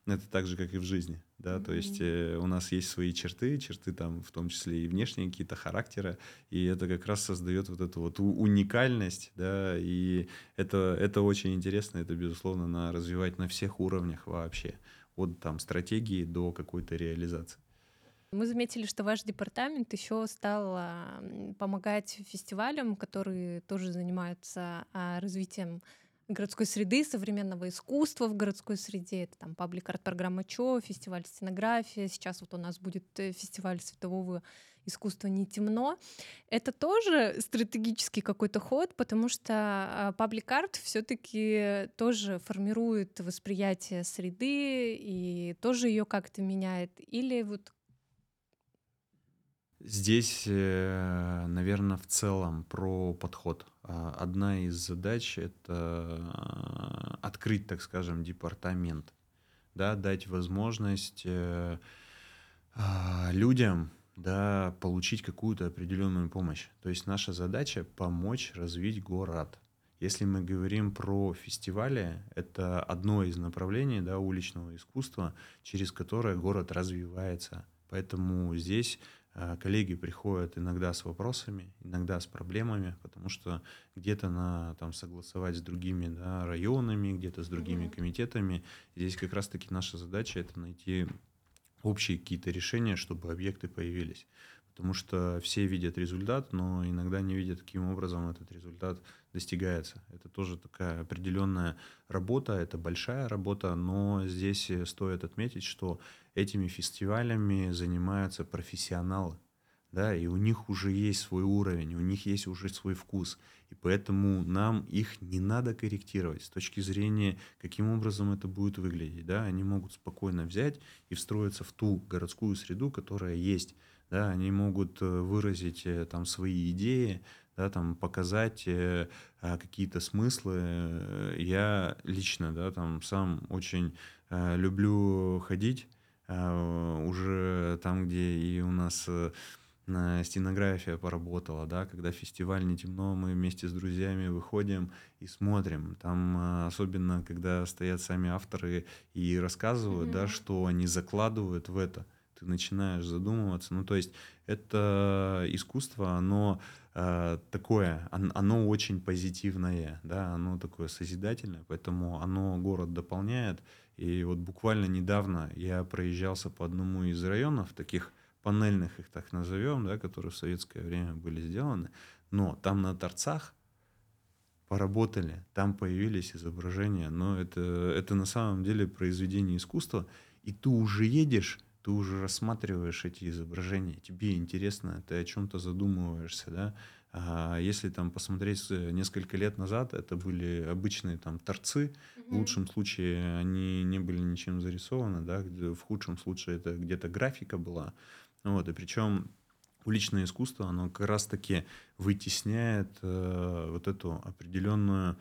Это так же, как и в жизни, да, то есть э, у нас есть свои черты, черты там в том числе и внешние какие-то характера, и это как раз создает вот эту вот уникальность, да, и это, это очень интересно, это, безусловно, на развивать на всех уровнях вообще от там стратегии до какой-то реализации. Мы заметили, что ваш департамент еще стал а, помогать фестивалям, которые тоже занимаются а, развитием городской среды, современного искусства в городской среде. Это там паблик-арт программа ЧО, фестиваль сценография. Сейчас вот у нас будет э, фестиваль светового искусства «Не темно». Это тоже стратегический какой-то ход, потому что паблик-арт все таки тоже формирует восприятие среды и тоже ее как-то меняет. Или вот Здесь, э, наверное, в целом про подход. А, одна из задач — это а, открыть, так скажем, департамент, да, дать возможность э, а, людям да, получить какую-то определенную помощь. То есть наша задача — помочь развить город. Если мы говорим про фестивали, это одно из направлений да, уличного искусства, через которое город развивается. Поэтому здесь а, коллеги приходят иногда с вопросами, иногда с проблемами, потому что где-то на там согласовать с другими да, районами, где-то с другими комитетами. Здесь как раз-таки наша задача это найти общие какие-то решения, чтобы объекты появились. Потому что все видят результат, но иногда не видят, каким образом этот результат достигается. Это тоже такая определенная работа, это большая работа, но здесь стоит отметить, что этими фестивалями занимаются профессионалы, да, и у них уже есть свой уровень, у них есть уже свой вкус, и поэтому нам их не надо корректировать с точки зрения, каким образом это будет выглядеть, да, они могут спокойно взять и встроиться в ту городскую среду, которая есть, да, они могут э, выразить э, там свои идеи, да, там показать э, а, какие-то смыслы. Я лично, да, там сам очень э, люблю ходить э, уже там, где и у нас э, стенография поработала, да, когда фестиваль не темно, мы вместе с друзьями выходим и смотрим. Там э, особенно, когда стоят сами авторы и рассказывают, mm-hmm. да, что они закладывают в это ты начинаешь задумываться. Ну, то есть это искусство, оно э, такое, оно очень позитивное, да, оно такое созидательное, поэтому оно город дополняет. И вот буквально недавно я проезжался по одному из районов, таких панельных их так назовем, да, которые в советское время были сделаны, но там на торцах поработали, там появились изображения, но это, это на самом деле произведение искусства, и ты уже едешь ты уже рассматриваешь эти изображения, тебе интересно, ты о чем-то задумываешься, да. А если там посмотреть несколько лет назад, это были обычные там торцы, mm-hmm. в лучшем случае они не были ничем зарисованы, да, в худшем случае это где-то графика была, вот, и причем уличное искусство, оно как раз-таки вытесняет э, вот эту определенную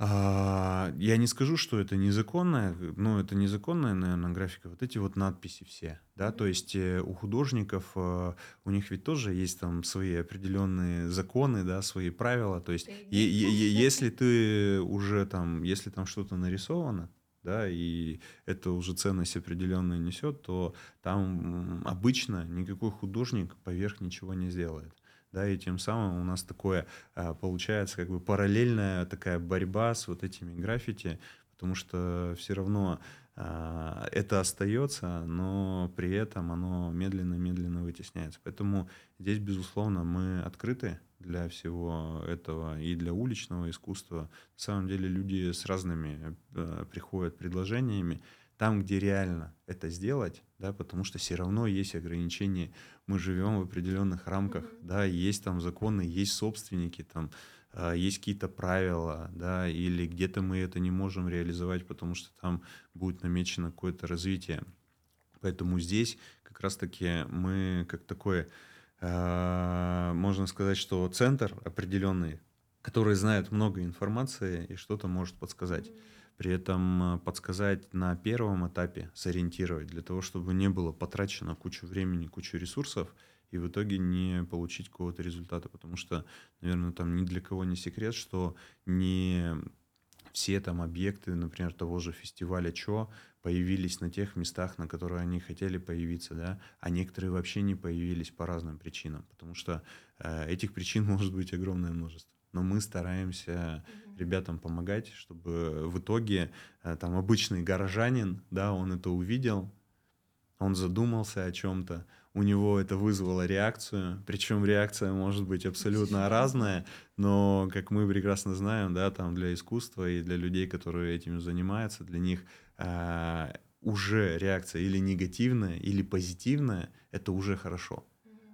а, я не скажу, что это незаконная, но это незаконная, наверное, графика. Вот эти вот надписи все, да, то есть э, у художников, э, у них ведь тоже есть там свои определенные законы, да, свои правила. То есть если ты уже там, если там что-то нарисовано, да, и это уже ценность определенная несет, то там обычно никакой художник поверх ничего не сделает да, и тем самым у нас такое а, получается как бы параллельная такая борьба с вот этими граффити, потому что все равно это остается, но при этом оно медленно-медленно вытесняется. Поэтому здесь, безусловно, мы открыты для всего этого и для уличного искусства. На самом деле люди с разными а, приходят предложениями там, где реально это сделать, да, потому что все равно есть ограничения, мы живем в определенных рамках, mm-hmm. да, есть там законы, есть собственники, там э, есть какие-то правила, да, или где-то мы это не можем реализовать, потому что там будет намечено какое-то развитие. Поэтому здесь как раз-таки мы как такой, э, можно сказать, что центр определенный, который знает много информации и что-то может подсказать. При этом подсказать на первом этапе, сориентировать, для того, чтобы не было потрачено кучу времени, кучу ресурсов, и в итоге не получить какого-то результата. Потому что, наверное, там ни для кого не секрет, что не все там объекты, например, того же фестиваля ЧО появились на тех местах, на которые они хотели появиться, да, а некоторые вообще не появились по разным причинам, потому что э, этих причин может быть огромное множество но мы стараемся ребятам помогать, чтобы в итоге э, там обычный горожанин, да, он это увидел, он задумался о чем-то, у него это вызвало реакцию, причем реакция может быть абсолютно разная, но, как мы прекрасно знаем, да, там для искусства и для людей, которые этим занимаются, для них э, уже реакция или негативная, или позитивная, это уже хорошо.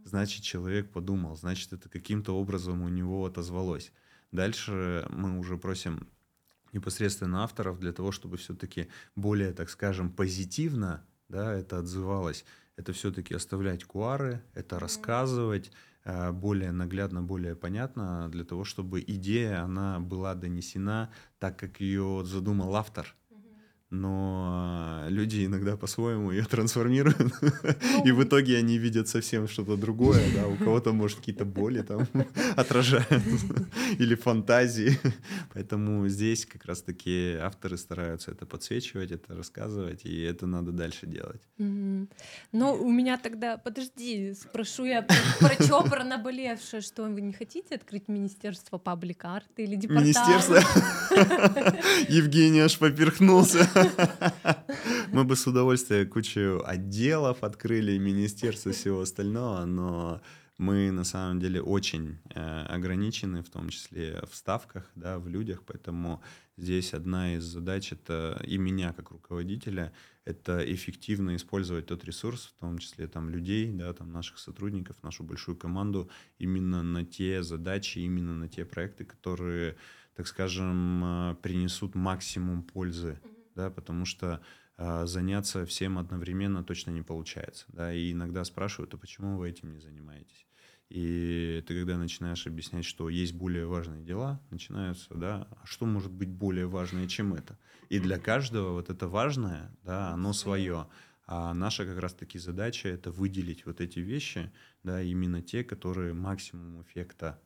Значит, человек подумал, значит, это каким-то образом у него отозвалось. Дальше мы уже просим непосредственно авторов для того, чтобы все-таки более, так скажем, позитивно да, это отзывалось. Это все-таки оставлять куары, это рассказывать э, более наглядно, более понятно, для того, чтобы идея, она была донесена так, как ее задумал автор но люди иногда по-своему ее трансформируют, и в ну. итоге они видят совсем что-то другое, да, у кого-то, может, какие-то боли там отражают, или фантазии, поэтому здесь как раз-таки авторы стараются это подсвечивать, это рассказывать, и это надо дальше делать. Ну, у меня тогда, подожди, спрошу я про чопор наболевшее, что вы не хотите открыть Министерство паблик-арта или департамент? Министерство? Евгений аж поперхнулся. Мы бы с удовольствием кучу отделов открыли, министерства всего остального, но мы на самом деле очень э, ограничены, в том числе в ставках, да, в людях, поэтому здесь одна из задач это и меня как руководителя, это эффективно использовать тот ресурс, в том числе там людей, да, там наших сотрудников, нашу большую команду именно на те задачи, именно на те проекты, которые, так скажем, э, принесут максимум пользы да, потому что э, заняться всем одновременно точно не получается, да, и иногда спрашивают, а почему вы этим не занимаетесь? И ты когда начинаешь объяснять, что есть более важные дела, начинаются, да, а что может быть более важное, чем это? И для каждого вот это важное, да, оно свое. А наша как раз-таки задача это выделить вот эти вещи, да, именно те, которые максимум эффекта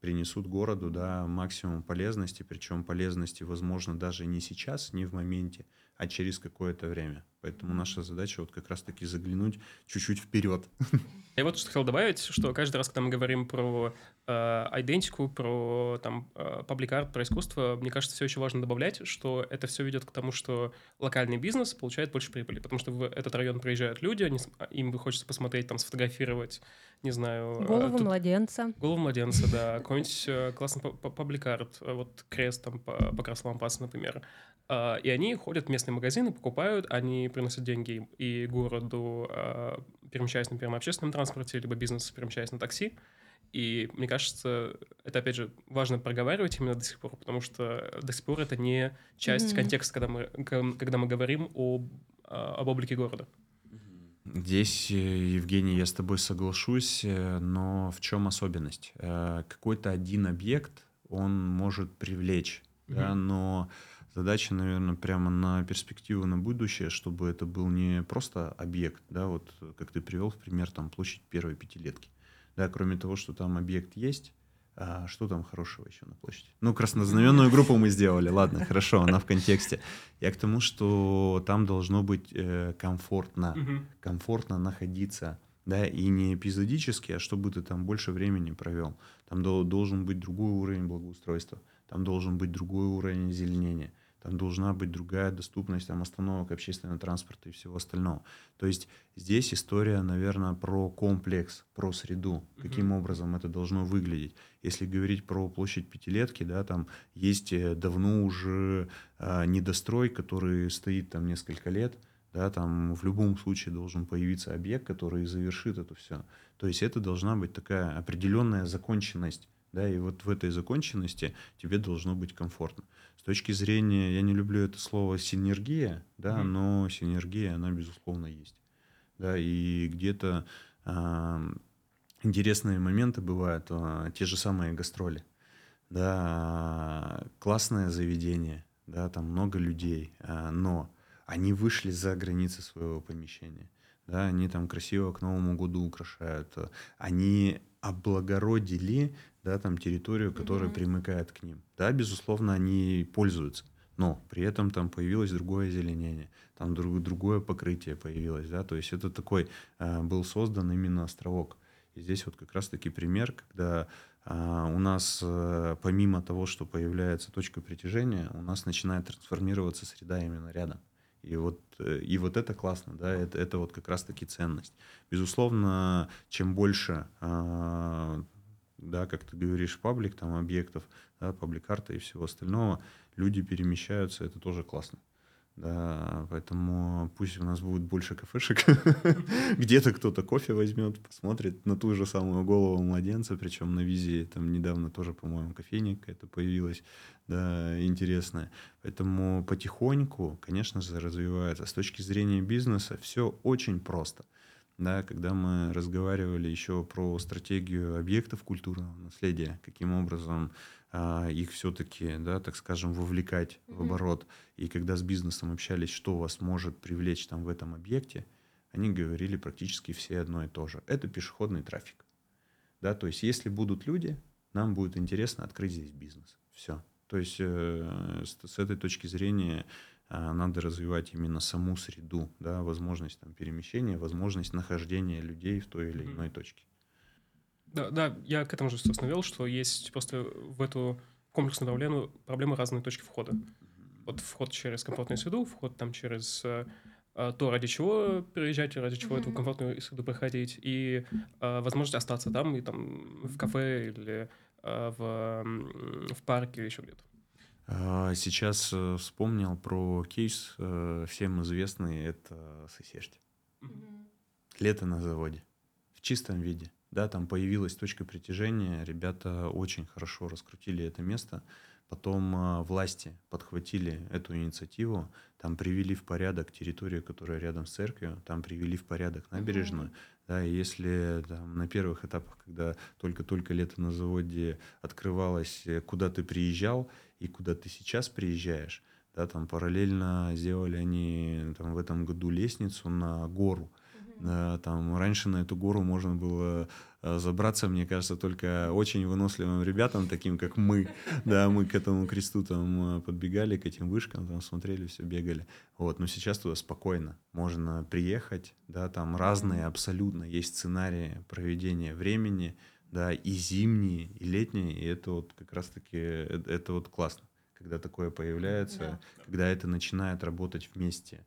принесут городу да, максимум полезности, причем полезности, возможно, даже не сейчас, не в моменте, а через какое-то время. Поэтому наша задача вот как раз-таки заглянуть чуть-чуть вперед. Я вот что хотел добавить, что каждый раз, когда мы говорим про э, идентику, про там паблик-арт, про искусство, мне кажется, все еще важно добавлять, что это все ведет к тому, что локальный бизнес получает больше прибыли, потому что в этот район приезжают люди, они, им хочется посмотреть, там, сфотографировать, не знаю... Э, голову тут... младенца. Голову младенца, да. Какой-нибудь э, классный паблик-арт, э, вот крест там по, по Краслампасу, например. А, и они ходят в местные магазины, покупают, они приносят деньги и городу, а, перемещаясь, например, на общественном транспорте, либо бизнес, перемещаясь на такси. И мне кажется, это, опять же, важно проговаривать именно до сих пор, потому что до сих пор это не часть mm-hmm. контекста, когда мы, когда мы говорим об, а, об облике города. Здесь, Евгений, я с тобой соглашусь, э, но в чем особенность? Э, какой-то один объект, он может привлечь, mm-hmm. да, но задача, наверное, прямо на перспективу, на будущее, чтобы это был не просто объект, да, вот как ты привел в пример, там площадь первой пятилетки. Да, кроме того, что там объект есть, а что там хорошего еще на площади? Ну, краснознаменную группу мы сделали, ладно, хорошо, она в контексте. Я к тому, что там должно быть э, комфортно, комфортно находиться, да, и не эпизодически, а чтобы ты там больше времени провел. Там должен быть другой уровень благоустройства, там должен быть другой уровень озеленения там должна быть другая доступность там, остановок общественного транспорта и всего остального. То есть здесь история, наверное, про комплекс, про среду, каким mm-hmm. образом это должно выглядеть. Если говорить про площадь пятилетки, да, там есть э, давно уже э, недострой, который стоит там несколько лет, да, там в любом случае должен появиться объект, который завершит это все. То есть это должна быть такая определенная законченность, да, и вот в этой законченности тебе должно быть комфортно. С точки зрения, я не люблю это слово синергия, да, mm-hmm. но синергия, она безусловно есть. Да, и где-то э, интересные моменты бывают, э, те же самые гастроли. Да, классное заведение, да, там много людей, э, но они вышли за границы своего помещения. Да, они там красиво к Новому году украшают. Они облагородили да, там территорию, которая mm-hmm. примыкает к ним. Да, безусловно, они пользуются, но при этом там появилось другое озеленение, там друг, другое покрытие появилось, да, то есть это такой э, был создан именно островок. И здесь вот как раз-таки пример, когда э, у нас э, помимо того, что появляется точка притяжения, у нас начинает трансформироваться среда именно рядом. И вот, э, и вот это классно, да, это, это вот как раз-таки ценность. Безусловно, чем больше, а, да, как ты говоришь, паблик, там, объектов, да, паблик-карта и всего остального, люди перемещаются, это тоже классно. Да, поэтому пусть у нас будет больше кафешек. Где-то кто-то кофе возьмет, посмотрит на ту же самую голову младенца, причем на визе там недавно тоже, по-моему, кофейня какая-то появилась, да, интересная. Поэтому потихоньку, конечно же, развивается. С точки зрения бизнеса все очень просто. Да, когда мы разговаривали еще про стратегию объектов культурного наследия, каким образом а, их все-таки, да, так скажем, вовлекать mm-hmm. в оборот. И когда с бизнесом общались, что вас может привлечь там в этом объекте, они говорили практически все одно и то же. Это пешеходный трафик. Да, то есть если будут люди, нам будет интересно открыть здесь бизнес. Все. То есть э, с, с этой точки зрения надо развивать именно саму среду, да, возможность там, перемещения, возможность нахождения людей в той или иной точке. Да, да, я к этому же, собственно, вел, что есть просто в эту комплексную проблему, проблемы разные точки входа. Вот вход через комфортную среду, вход там через э, то, ради чего приезжать, ради чего mm-hmm. эту комфортную среду проходить, и э, возможность остаться там, и там в кафе или э, в, в парке или еще где-то. А, сейчас э, вспомнил про кейс, э, всем известный, это Сосердь. Mm-hmm. Лето на заводе. В чистом виде да, там появилась точка притяжения, ребята очень хорошо раскрутили это место, потом э, власти подхватили эту инициативу, там привели в порядок территорию, которая рядом с церковью, там привели в порядок набережную, mm-hmm. да, и если там, на первых этапах, когда только-только лето на заводе открывалось, э, куда ты приезжал и куда ты сейчас приезжаешь, да, там параллельно сделали они там в этом году лестницу на гору, да, там раньше на эту гору можно было э, забраться, мне кажется, только очень выносливым ребятам, таким как мы. Да, мы к этому кресту там э, подбегали, к этим вышкам, там смотрели, все бегали. Вот, но сейчас туда спокойно. Можно приехать, да, там разные абсолютно есть сценарии проведения времени, да, и зимние, и летние, и это вот как раз-таки, это, это вот классно, когда такое появляется, да. когда это начинает работать вместе.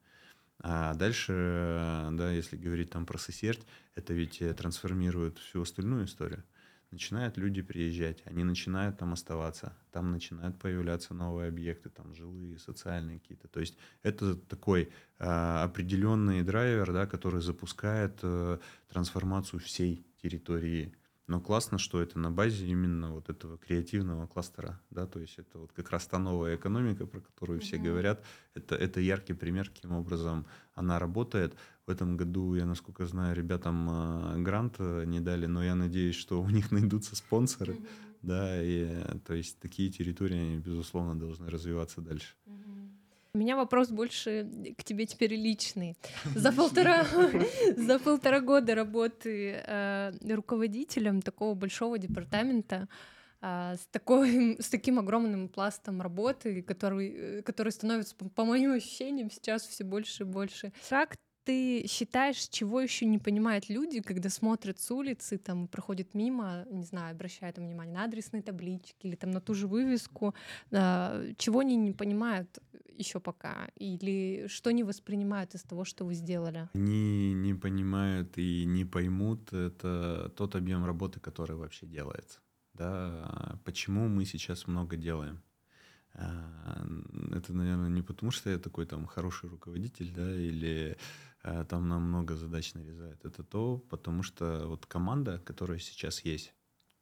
А дальше, да, если говорить там про сосерть, это ведь э, трансформирует всю остальную историю. Начинают люди приезжать, они начинают там оставаться, там начинают появляться новые объекты, там жилые, социальные какие-то. То есть это такой а, определенный драйвер, да, который запускает а, трансформацию всей территории но классно, что это на базе именно вот этого креативного кластера, да, то есть это вот как раз та новая экономика, про которую все говорят, это, это яркий пример, каким образом она работает. В этом году, я насколько знаю, ребятам э, грант э, не дали, но я надеюсь, что у них найдутся спонсоры, да, и то есть такие территории, они, безусловно, должны развиваться дальше. У меня вопрос больше к тебе теперь личный. За полтора, за полтора года работы э, руководителем такого большого департамента э, с, такой, с таким огромным пластом работы, который, который становится, по, по моим ощущениям, сейчас все больше и больше. Как ты считаешь, чего еще не понимают люди, когда смотрят с улицы, там проходят мимо, не знаю, обращают внимание на адресные таблички или там на ту же вывеску, э, чего они не понимают еще пока, или что не воспринимают из того, что вы сделали? Они не понимают и не поймут это тот объем работы, который вообще делается. Да, почему мы сейчас много делаем? А, это, наверное, не потому, что я такой там хороший руководитель, да, или там нам много задач нарезает. Это то, потому что вот команда, которая сейчас есть,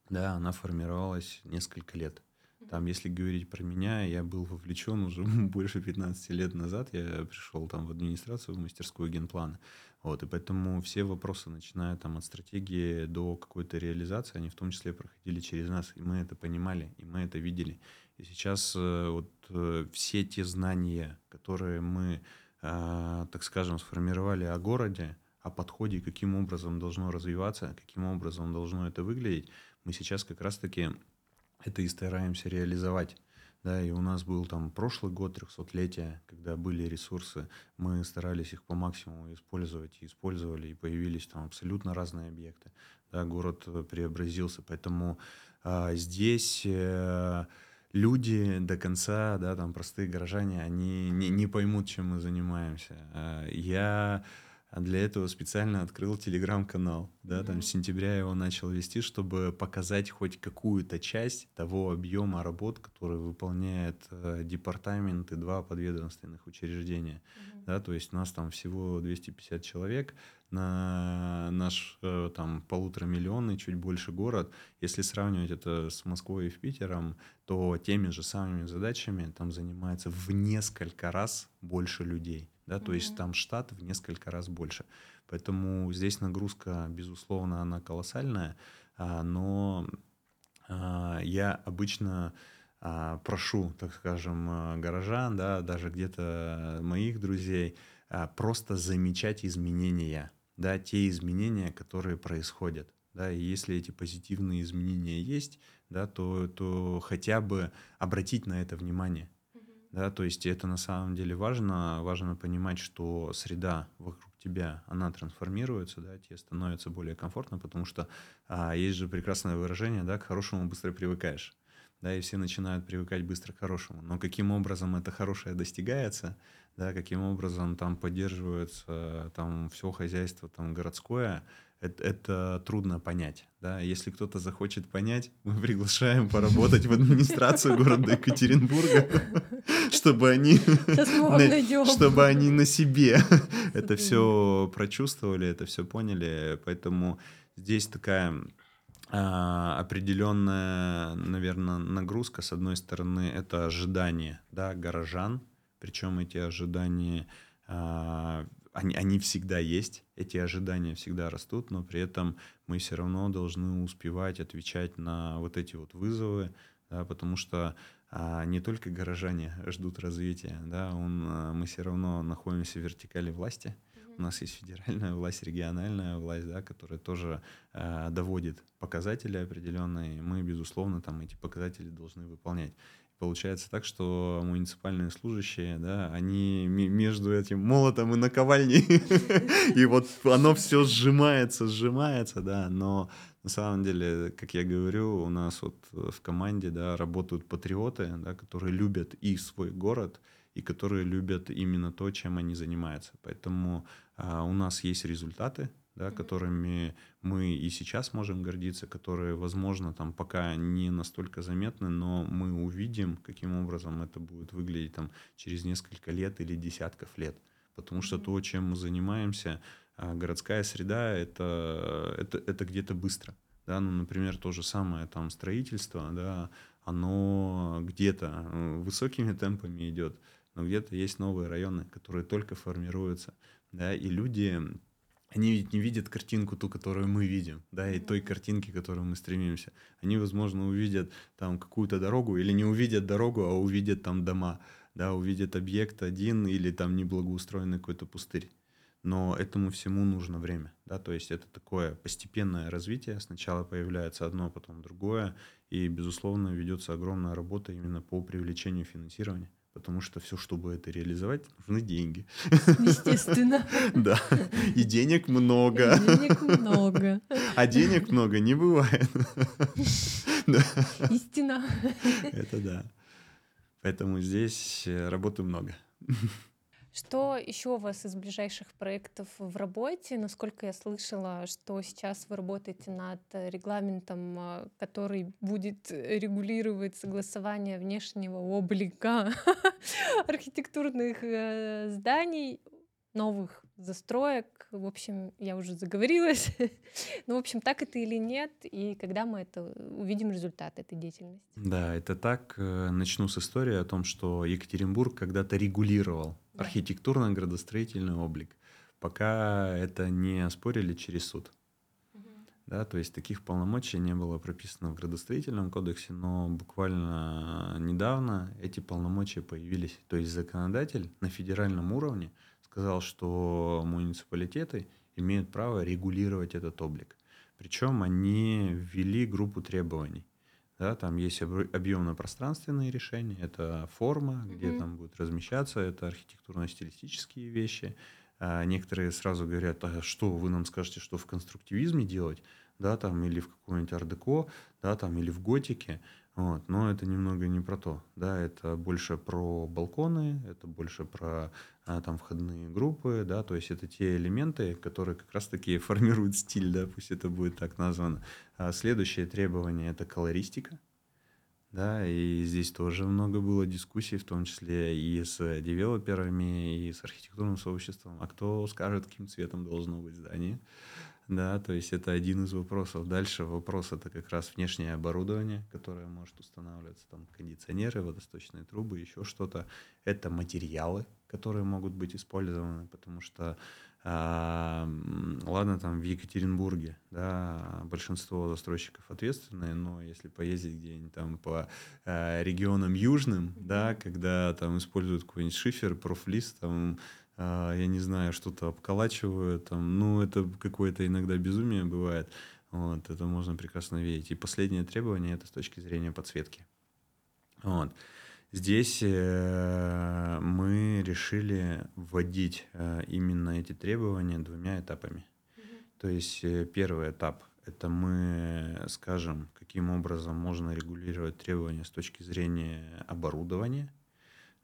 да, она формировалась несколько лет. Там, если говорить про меня, я был вовлечен уже больше 15 лет назад. Я пришел там в администрацию, в мастерскую генплана. Вот, и поэтому все вопросы, начиная там от стратегии до какой-то реализации, они в том числе проходили через нас, и мы это понимали, и мы это видели. И сейчас э, вот э, все те знания, которые мы, э, так скажем, сформировали о городе, о подходе, каким образом должно развиваться, каким образом должно это выглядеть, мы сейчас как раз-таки это и стараемся реализовать. Да, и у нас был там прошлый год, 300-летие, когда были ресурсы, мы старались их по максимуму использовать и использовали, и появились там абсолютно разные объекты. Да, город преобразился, поэтому а, здесь э, люди до конца, да, там простые горожане, они не, не поймут, чем мы занимаемся. А, я для этого специально открыл телеграм-канал, да, mm-hmm. там с сентября его начал вести, чтобы показать хоть какую-то часть того объема работ, который выполняет э, департамент и два подведомственных учреждения, mm-hmm. Да, то есть нас там всего 250 человек, на наш э, там полуторамиллионный, чуть больше город. Если сравнивать это с Москвой и в Питером, то теми же самыми задачами там занимается в несколько раз больше людей. Да, mm-hmm. То есть там штат в несколько раз больше. Поэтому здесь нагрузка, безусловно, она колоссальная, а, но а, я обычно прошу, так скажем, горожан, да, даже где-то моих друзей, просто замечать изменения да, те изменения, которые происходят. Да, и если эти позитивные изменения есть, да, то, то хотя бы обратить на это внимание. Да, то есть это на самом деле важно. Важно понимать, что среда вокруг тебя, она трансформируется, да, тебе становится более комфортно, потому что а, есть же прекрасное выражение, да, к хорошему быстро привыкаешь. Да, и все начинают привыкать быстро к хорошему. Но каким образом это хорошее достигается, да, каким образом там поддерживается там все хозяйство там городское, это, это трудно понять. Да? Если кто-то захочет понять, мы приглашаем поработать в администрацию города Екатеринбурга, чтобы они, чтобы они на себе это все прочувствовали, это все поняли. Поэтому здесь такая определенная, наверное, нагрузка. С одной стороны, это ожидание да, горожан, причем эти ожидания, а, они, они всегда есть, эти ожидания всегда растут, но при этом мы все равно должны успевать отвечать на вот эти вот вызовы, да, потому что а, не только горожане ждут развития, да, он, а, мы все равно находимся в вертикали власти, у нас есть федеральная власть, региональная власть, да, которая тоже э, доводит показатели определенные. Мы, безусловно, там эти показатели должны выполнять. Получается так, что муниципальные служащие, да, они между этим молотом и наковальней, и вот оно все сжимается, сжимается, да, но на самом деле, как я говорю, у нас вот в команде, да, работают патриоты, да, которые любят и свой город, и которые любят именно то, чем они занимаются. Поэтому а, у нас есть результаты, да, mm-hmm. которыми мы и сейчас можем гордиться, которые, возможно, там пока не настолько заметны, но мы увидим, каким образом это будет выглядеть там через несколько лет или десятков лет. Потому mm-hmm. что то, чем мы занимаемся, а, городская среда, это, это, это где-то быстро. Да, ну, например, то же самое там строительство, да, оно где-то э, высокими темпами идет, но где-то есть новые районы, которые только формируются, да, и люди они ведь не видят картинку ту, которую мы видим, да, и той картинки, к которой мы стремимся. Они, возможно, увидят там какую-то дорогу или не увидят дорогу, а увидят там дома, да, увидят объект один или там неблагоустроенный какой-то пустырь. Но этому всему нужно время, да, то есть это такое постепенное развитие. Сначала появляется одно, потом другое, и, безусловно, ведется огромная работа именно по привлечению финансирования потому что все, чтобы это реализовать, нужны деньги. Естественно. Да, и денег много. И денег много. А денег много не бывает. Истина. Это да. Поэтому здесь э, работы много. Что еще у вас из ближайших проектов в работе? Насколько я слышала, что сейчас вы работаете над регламентом, а, который будет регулировать согласование внешнего облика архитектурных э, зданий, новых застроек. В общем, я уже заговорилась. ну, в общем, так это или нет, и когда мы это увидим результат этой деятельности? Да, это так. Э, начну с истории о том, что Екатеринбург когда-то регулировал. Архитектурно-градостроительный облик, пока это не оспорили через суд. Да, то есть таких полномочий не было прописано в градостроительном кодексе, но буквально недавно эти полномочия появились. То есть законодатель на федеральном уровне сказал, что муниципалитеты имеют право регулировать этот облик. Причем они ввели группу требований. Да, там есть объемно-пространственные решения, это форма, где mm-hmm. там будет размещаться, это архитектурно-стилистические вещи. А некоторые сразу говорят, а что вы нам скажете, что в конструктивизме делать, да, там, или в каком-нибудь ардеко, да, там, или в готике. Вот. Но это немного не про то. Да, это больше про балконы, это больше про а, там входные группы, да, то есть это те элементы, которые как раз-таки формируют стиль, да, пусть это будет так названо. А следующее требование – это колористика. Да, и здесь тоже много было дискуссий, в том числе и с девелоперами, и с архитектурным сообществом. А кто скажет, каким цветом должно быть здание? Да, то есть это один из вопросов. Дальше вопрос это как раз внешнее оборудование, которое может устанавливаться, там кондиционеры, водосточные трубы, еще что-то. Это материалы, которые могут быть использованы, потому что а, ладно, там в Екатеринбурге, да, большинство застройщиков ответственные, но если поездить где-нибудь там по а, регионам южным, да, когда там используют какой-нибудь шифер, профлист, там я не знаю, что-то обколачивают, там, ну, это какое-то иногда безумие бывает, вот, это можно прекрасно видеть. И последнее требование – это с точки зрения подсветки. Вот. Здесь э, мы решили вводить э, именно эти требования двумя этапами. Mm-hmm. То есть э, первый этап – это мы скажем, каким образом можно регулировать требования с точки зрения оборудования –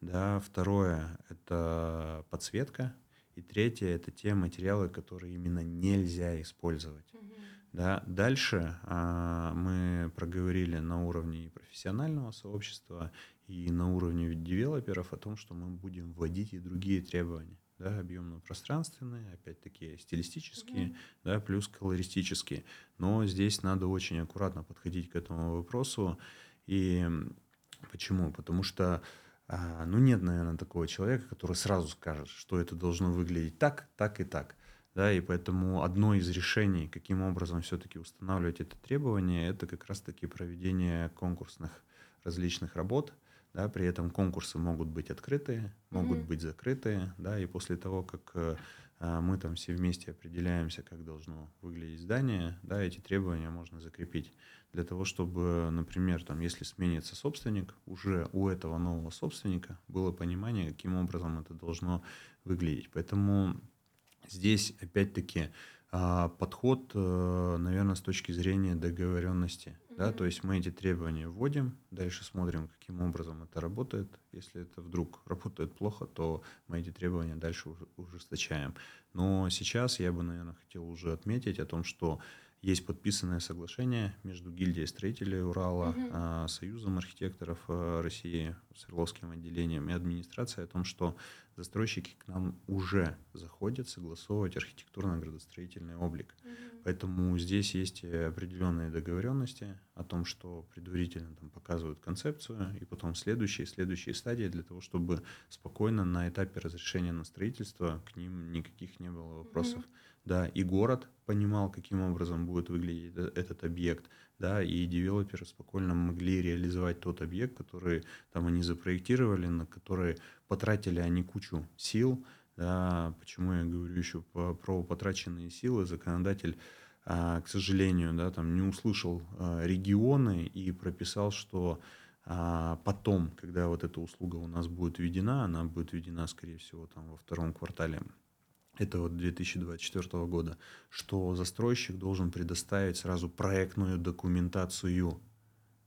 да, второе – это подсветка. И третье – это те материалы, которые именно нельзя использовать. Угу. Да. Дальше а, мы проговорили на уровне профессионального сообщества и на уровне девелоперов о том, что мы будем вводить и другие требования. Да, объемно-пространственные, опять-таки стилистические, mm да, плюс колористические. Но здесь надо очень аккуратно подходить к этому вопросу. И почему? Потому что а, ну, нет, наверное, такого человека, который сразу скажет, что это должно выглядеть так, так и так. Да, и поэтому одно из решений, каким образом все-таки устанавливать это требование, это как раз-таки проведение конкурсных различных работ. Да, при этом конкурсы могут быть открытые, могут mm-hmm. быть закрытые, да, и после того, как э, мы там все вместе определяемся, как должно выглядеть здание, да, эти требования можно закрепить для того, чтобы, например, там, если сменится собственник, уже у этого нового собственника было понимание, каким образом это должно выглядеть. Поэтому здесь, опять-таки, а, подход, э, наверное, с точки зрения договоренности. Да, то есть мы эти требования вводим, дальше смотрим, каким образом это работает. Если это вдруг работает плохо, то мы эти требования дальше ужесточаем. Но сейчас я бы, наверное, хотел уже отметить о том, что есть подписанное соглашение между гильдией строителей Урала, угу. Союзом архитекторов э, России, Свердловским отделением и администрацией о том, что застройщики к нам уже заходят согласовывать архитектурно-градостроительный облик. Угу. Поэтому здесь есть определенные договоренности о том, что предварительно там показывают концепцию, и потом следующие, следующие стадии для того, чтобы спокойно на этапе разрешения на строительство к ним никаких не было вопросов. Угу да, и город понимал, каким образом будет выглядеть э, этот объект, да, и девелоперы спокойно могли реализовать тот объект, который там они запроектировали, на который потратили они кучу сил, да, почему я говорю еще по, про потраченные силы, законодатель, а, к сожалению, да, там не услышал а, регионы и прописал, что а потом, когда вот эта услуга у нас будет введена, она будет введена, скорее всего, там во втором квартале этого 2024 года, что застройщик должен предоставить сразу проектную документацию.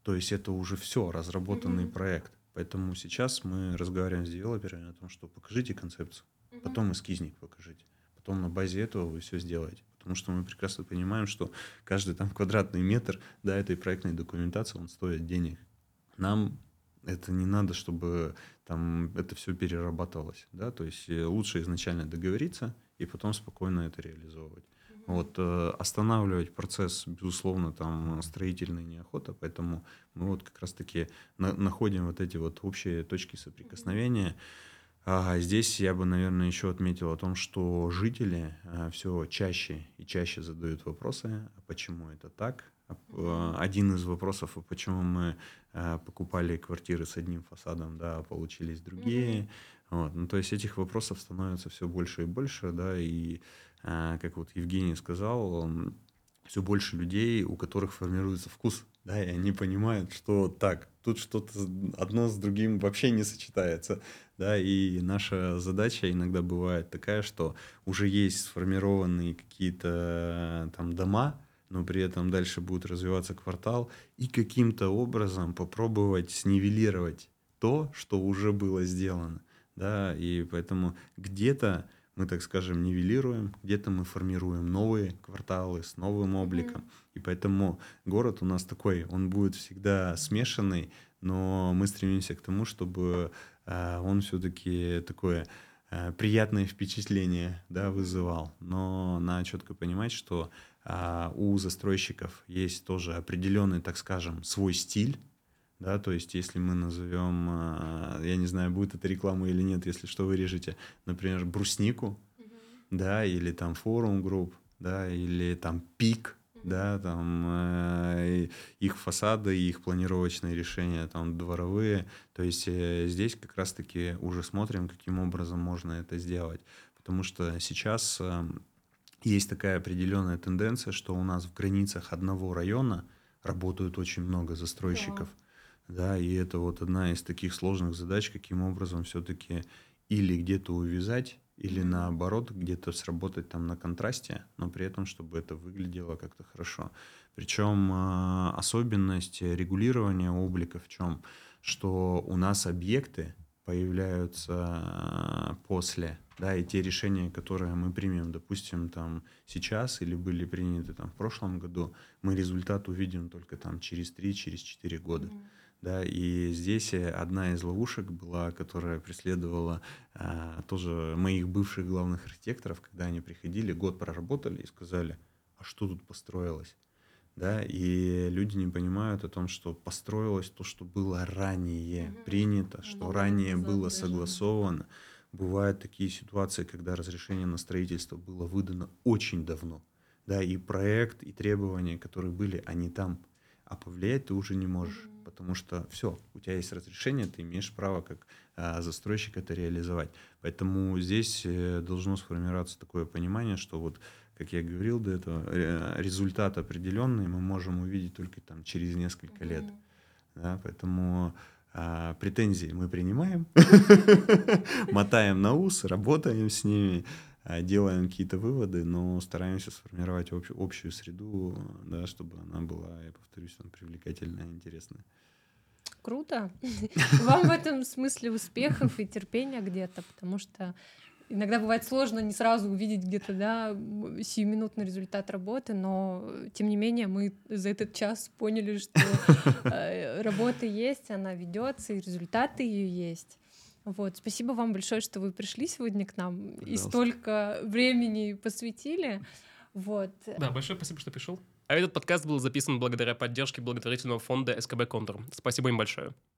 То есть это уже все, разработанный mm-hmm. проект. Поэтому сейчас мы разговариваем с девелоперами о том, что покажите концепцию, mm-hmm. потом эскизник покажите, потом на базе этого вы все сделаете. Потому что мы прекрасно понимаем, что каждый там квадратный метр да, этой проектной документации, он стоит денег. Нам это не надо, чтобы там это все перерабатывалось, да, то есть э, лучше изначально договориться и потом спокойно это реализовывать. Вот э, останавливать процесс, безусловно, там строительная неохота, поэтому мы вот как раз-таки на, находим вот эти вот общие точки соприкосновения. А здесь я бы, наверное, еще отметил о том, что жители все чаще и чаще задают вопросы, а почему это так, один из вопросов, почему мы а, покупали квартиры с одним фасадом, да, а получились другие. Mm-hmm. Вот. Ну, то есть этих вопросов становится все больше и больше, да, и как вот Евгений сказал, все больше людей, у которых формируется вкус, да, и они понимают, что так, тут что-то одно с другим вообще не сочетается, да, и наша задача иногда бывает такая, что уже есть сформированные какие-то там дома, но при этом дальше будет развиваться квартал, и каким-то образом попробовать снивелировать то, что уже было сделано. Да, и поэтому где-то мы, так скажем, нивелируем, где-то мы формируем новые кварталы с новым обликом. Mm-hmm. И поэтому город у нас такой, он будет всегда смешанный, но мы стремимся к тому, чтобы э, он все-таки такое э, приятное впечатление да, вызывал. Но надо четко понимать, что у застройщиков есть тоже определенный, так скажем, свой стиль да, то есть если мы назовем, а, я не знаю, будет это реклама или нет, если что, вырежете, например, бруснику, mm-hmm. да, или там форум групп, да, или там пик, да, там э, их фасады, их планировочные решения, там дворовые, то есть э, здесь как раз-таки уже смотрим, каким образом можно это сделать, потому что сейчас э, есть такая определенная тенденция, что у нас в границах одного района работают очень много застройщиков. Yeah да, и это вот одна из таких сложных задач, каким образом все-таки или где-то увязать, или наоборот где-то сработать там на контрасте, но при этом, чтобы это выглядело как-то хорошо. Причем э, особенность регулирования облика в чем? Что у нас объекты появляются после, да, и те решения, которые мы примем, допустим, там сейчас или были приняты там в прошлом году, мы результат увидим только там через 3, через 4 года. Mm-hmm да, и здесь э, одна из ловушек была, которая преследовала а, тоже моих бывших главных архитекторов, когда они приходили, год проработали и сказали, а что тут построилось? Да, и люди не понимают о том, что построилось то, что было ранее mm-hmm. принято, что mm-hmm. ранее было согласовано. Бывают такие ситуации, когда разрешение на строительство было выдано очень давно, да, и проект, и требования, которые были, они там, а повлиять ты уже не можешь. Mm-hmm потому что все, у тебя есть разрешение, ты имеешь право как а, застройщик это реализовать. Поэтому здесь э, должно сформироваться такое понимание, что вот, как я говорил до этого, результат определенный мы можем увидеть только там через несколько лет. Да, поэтому а, претензии мы принимаем, мотаем на ус, работаем с ними, а, делаем какие-то выводы, но стараемся сформировать общую среду, да, чтобы она была, я повторюсь, привлекательная и интересная. Круто. Вам в этом смысле успехов и терпения где-то, потому что иногда бывает сложно не сразу увидеть где-то, да, сиюминутный результат работы, но тем не менее мы за этот час поняли, что э, работа есть, она ведется, и результаты ее есть. Вот, спасибо вам большое, что вы пришли сегодня к нам Пожалуйста. и столько времени посвятили. Вот. Да, большое спасибо, что пришел. А этот подкаст был записан благодаря поддержке благотворительного фонда СКБ «Контур». Спасибо им большое.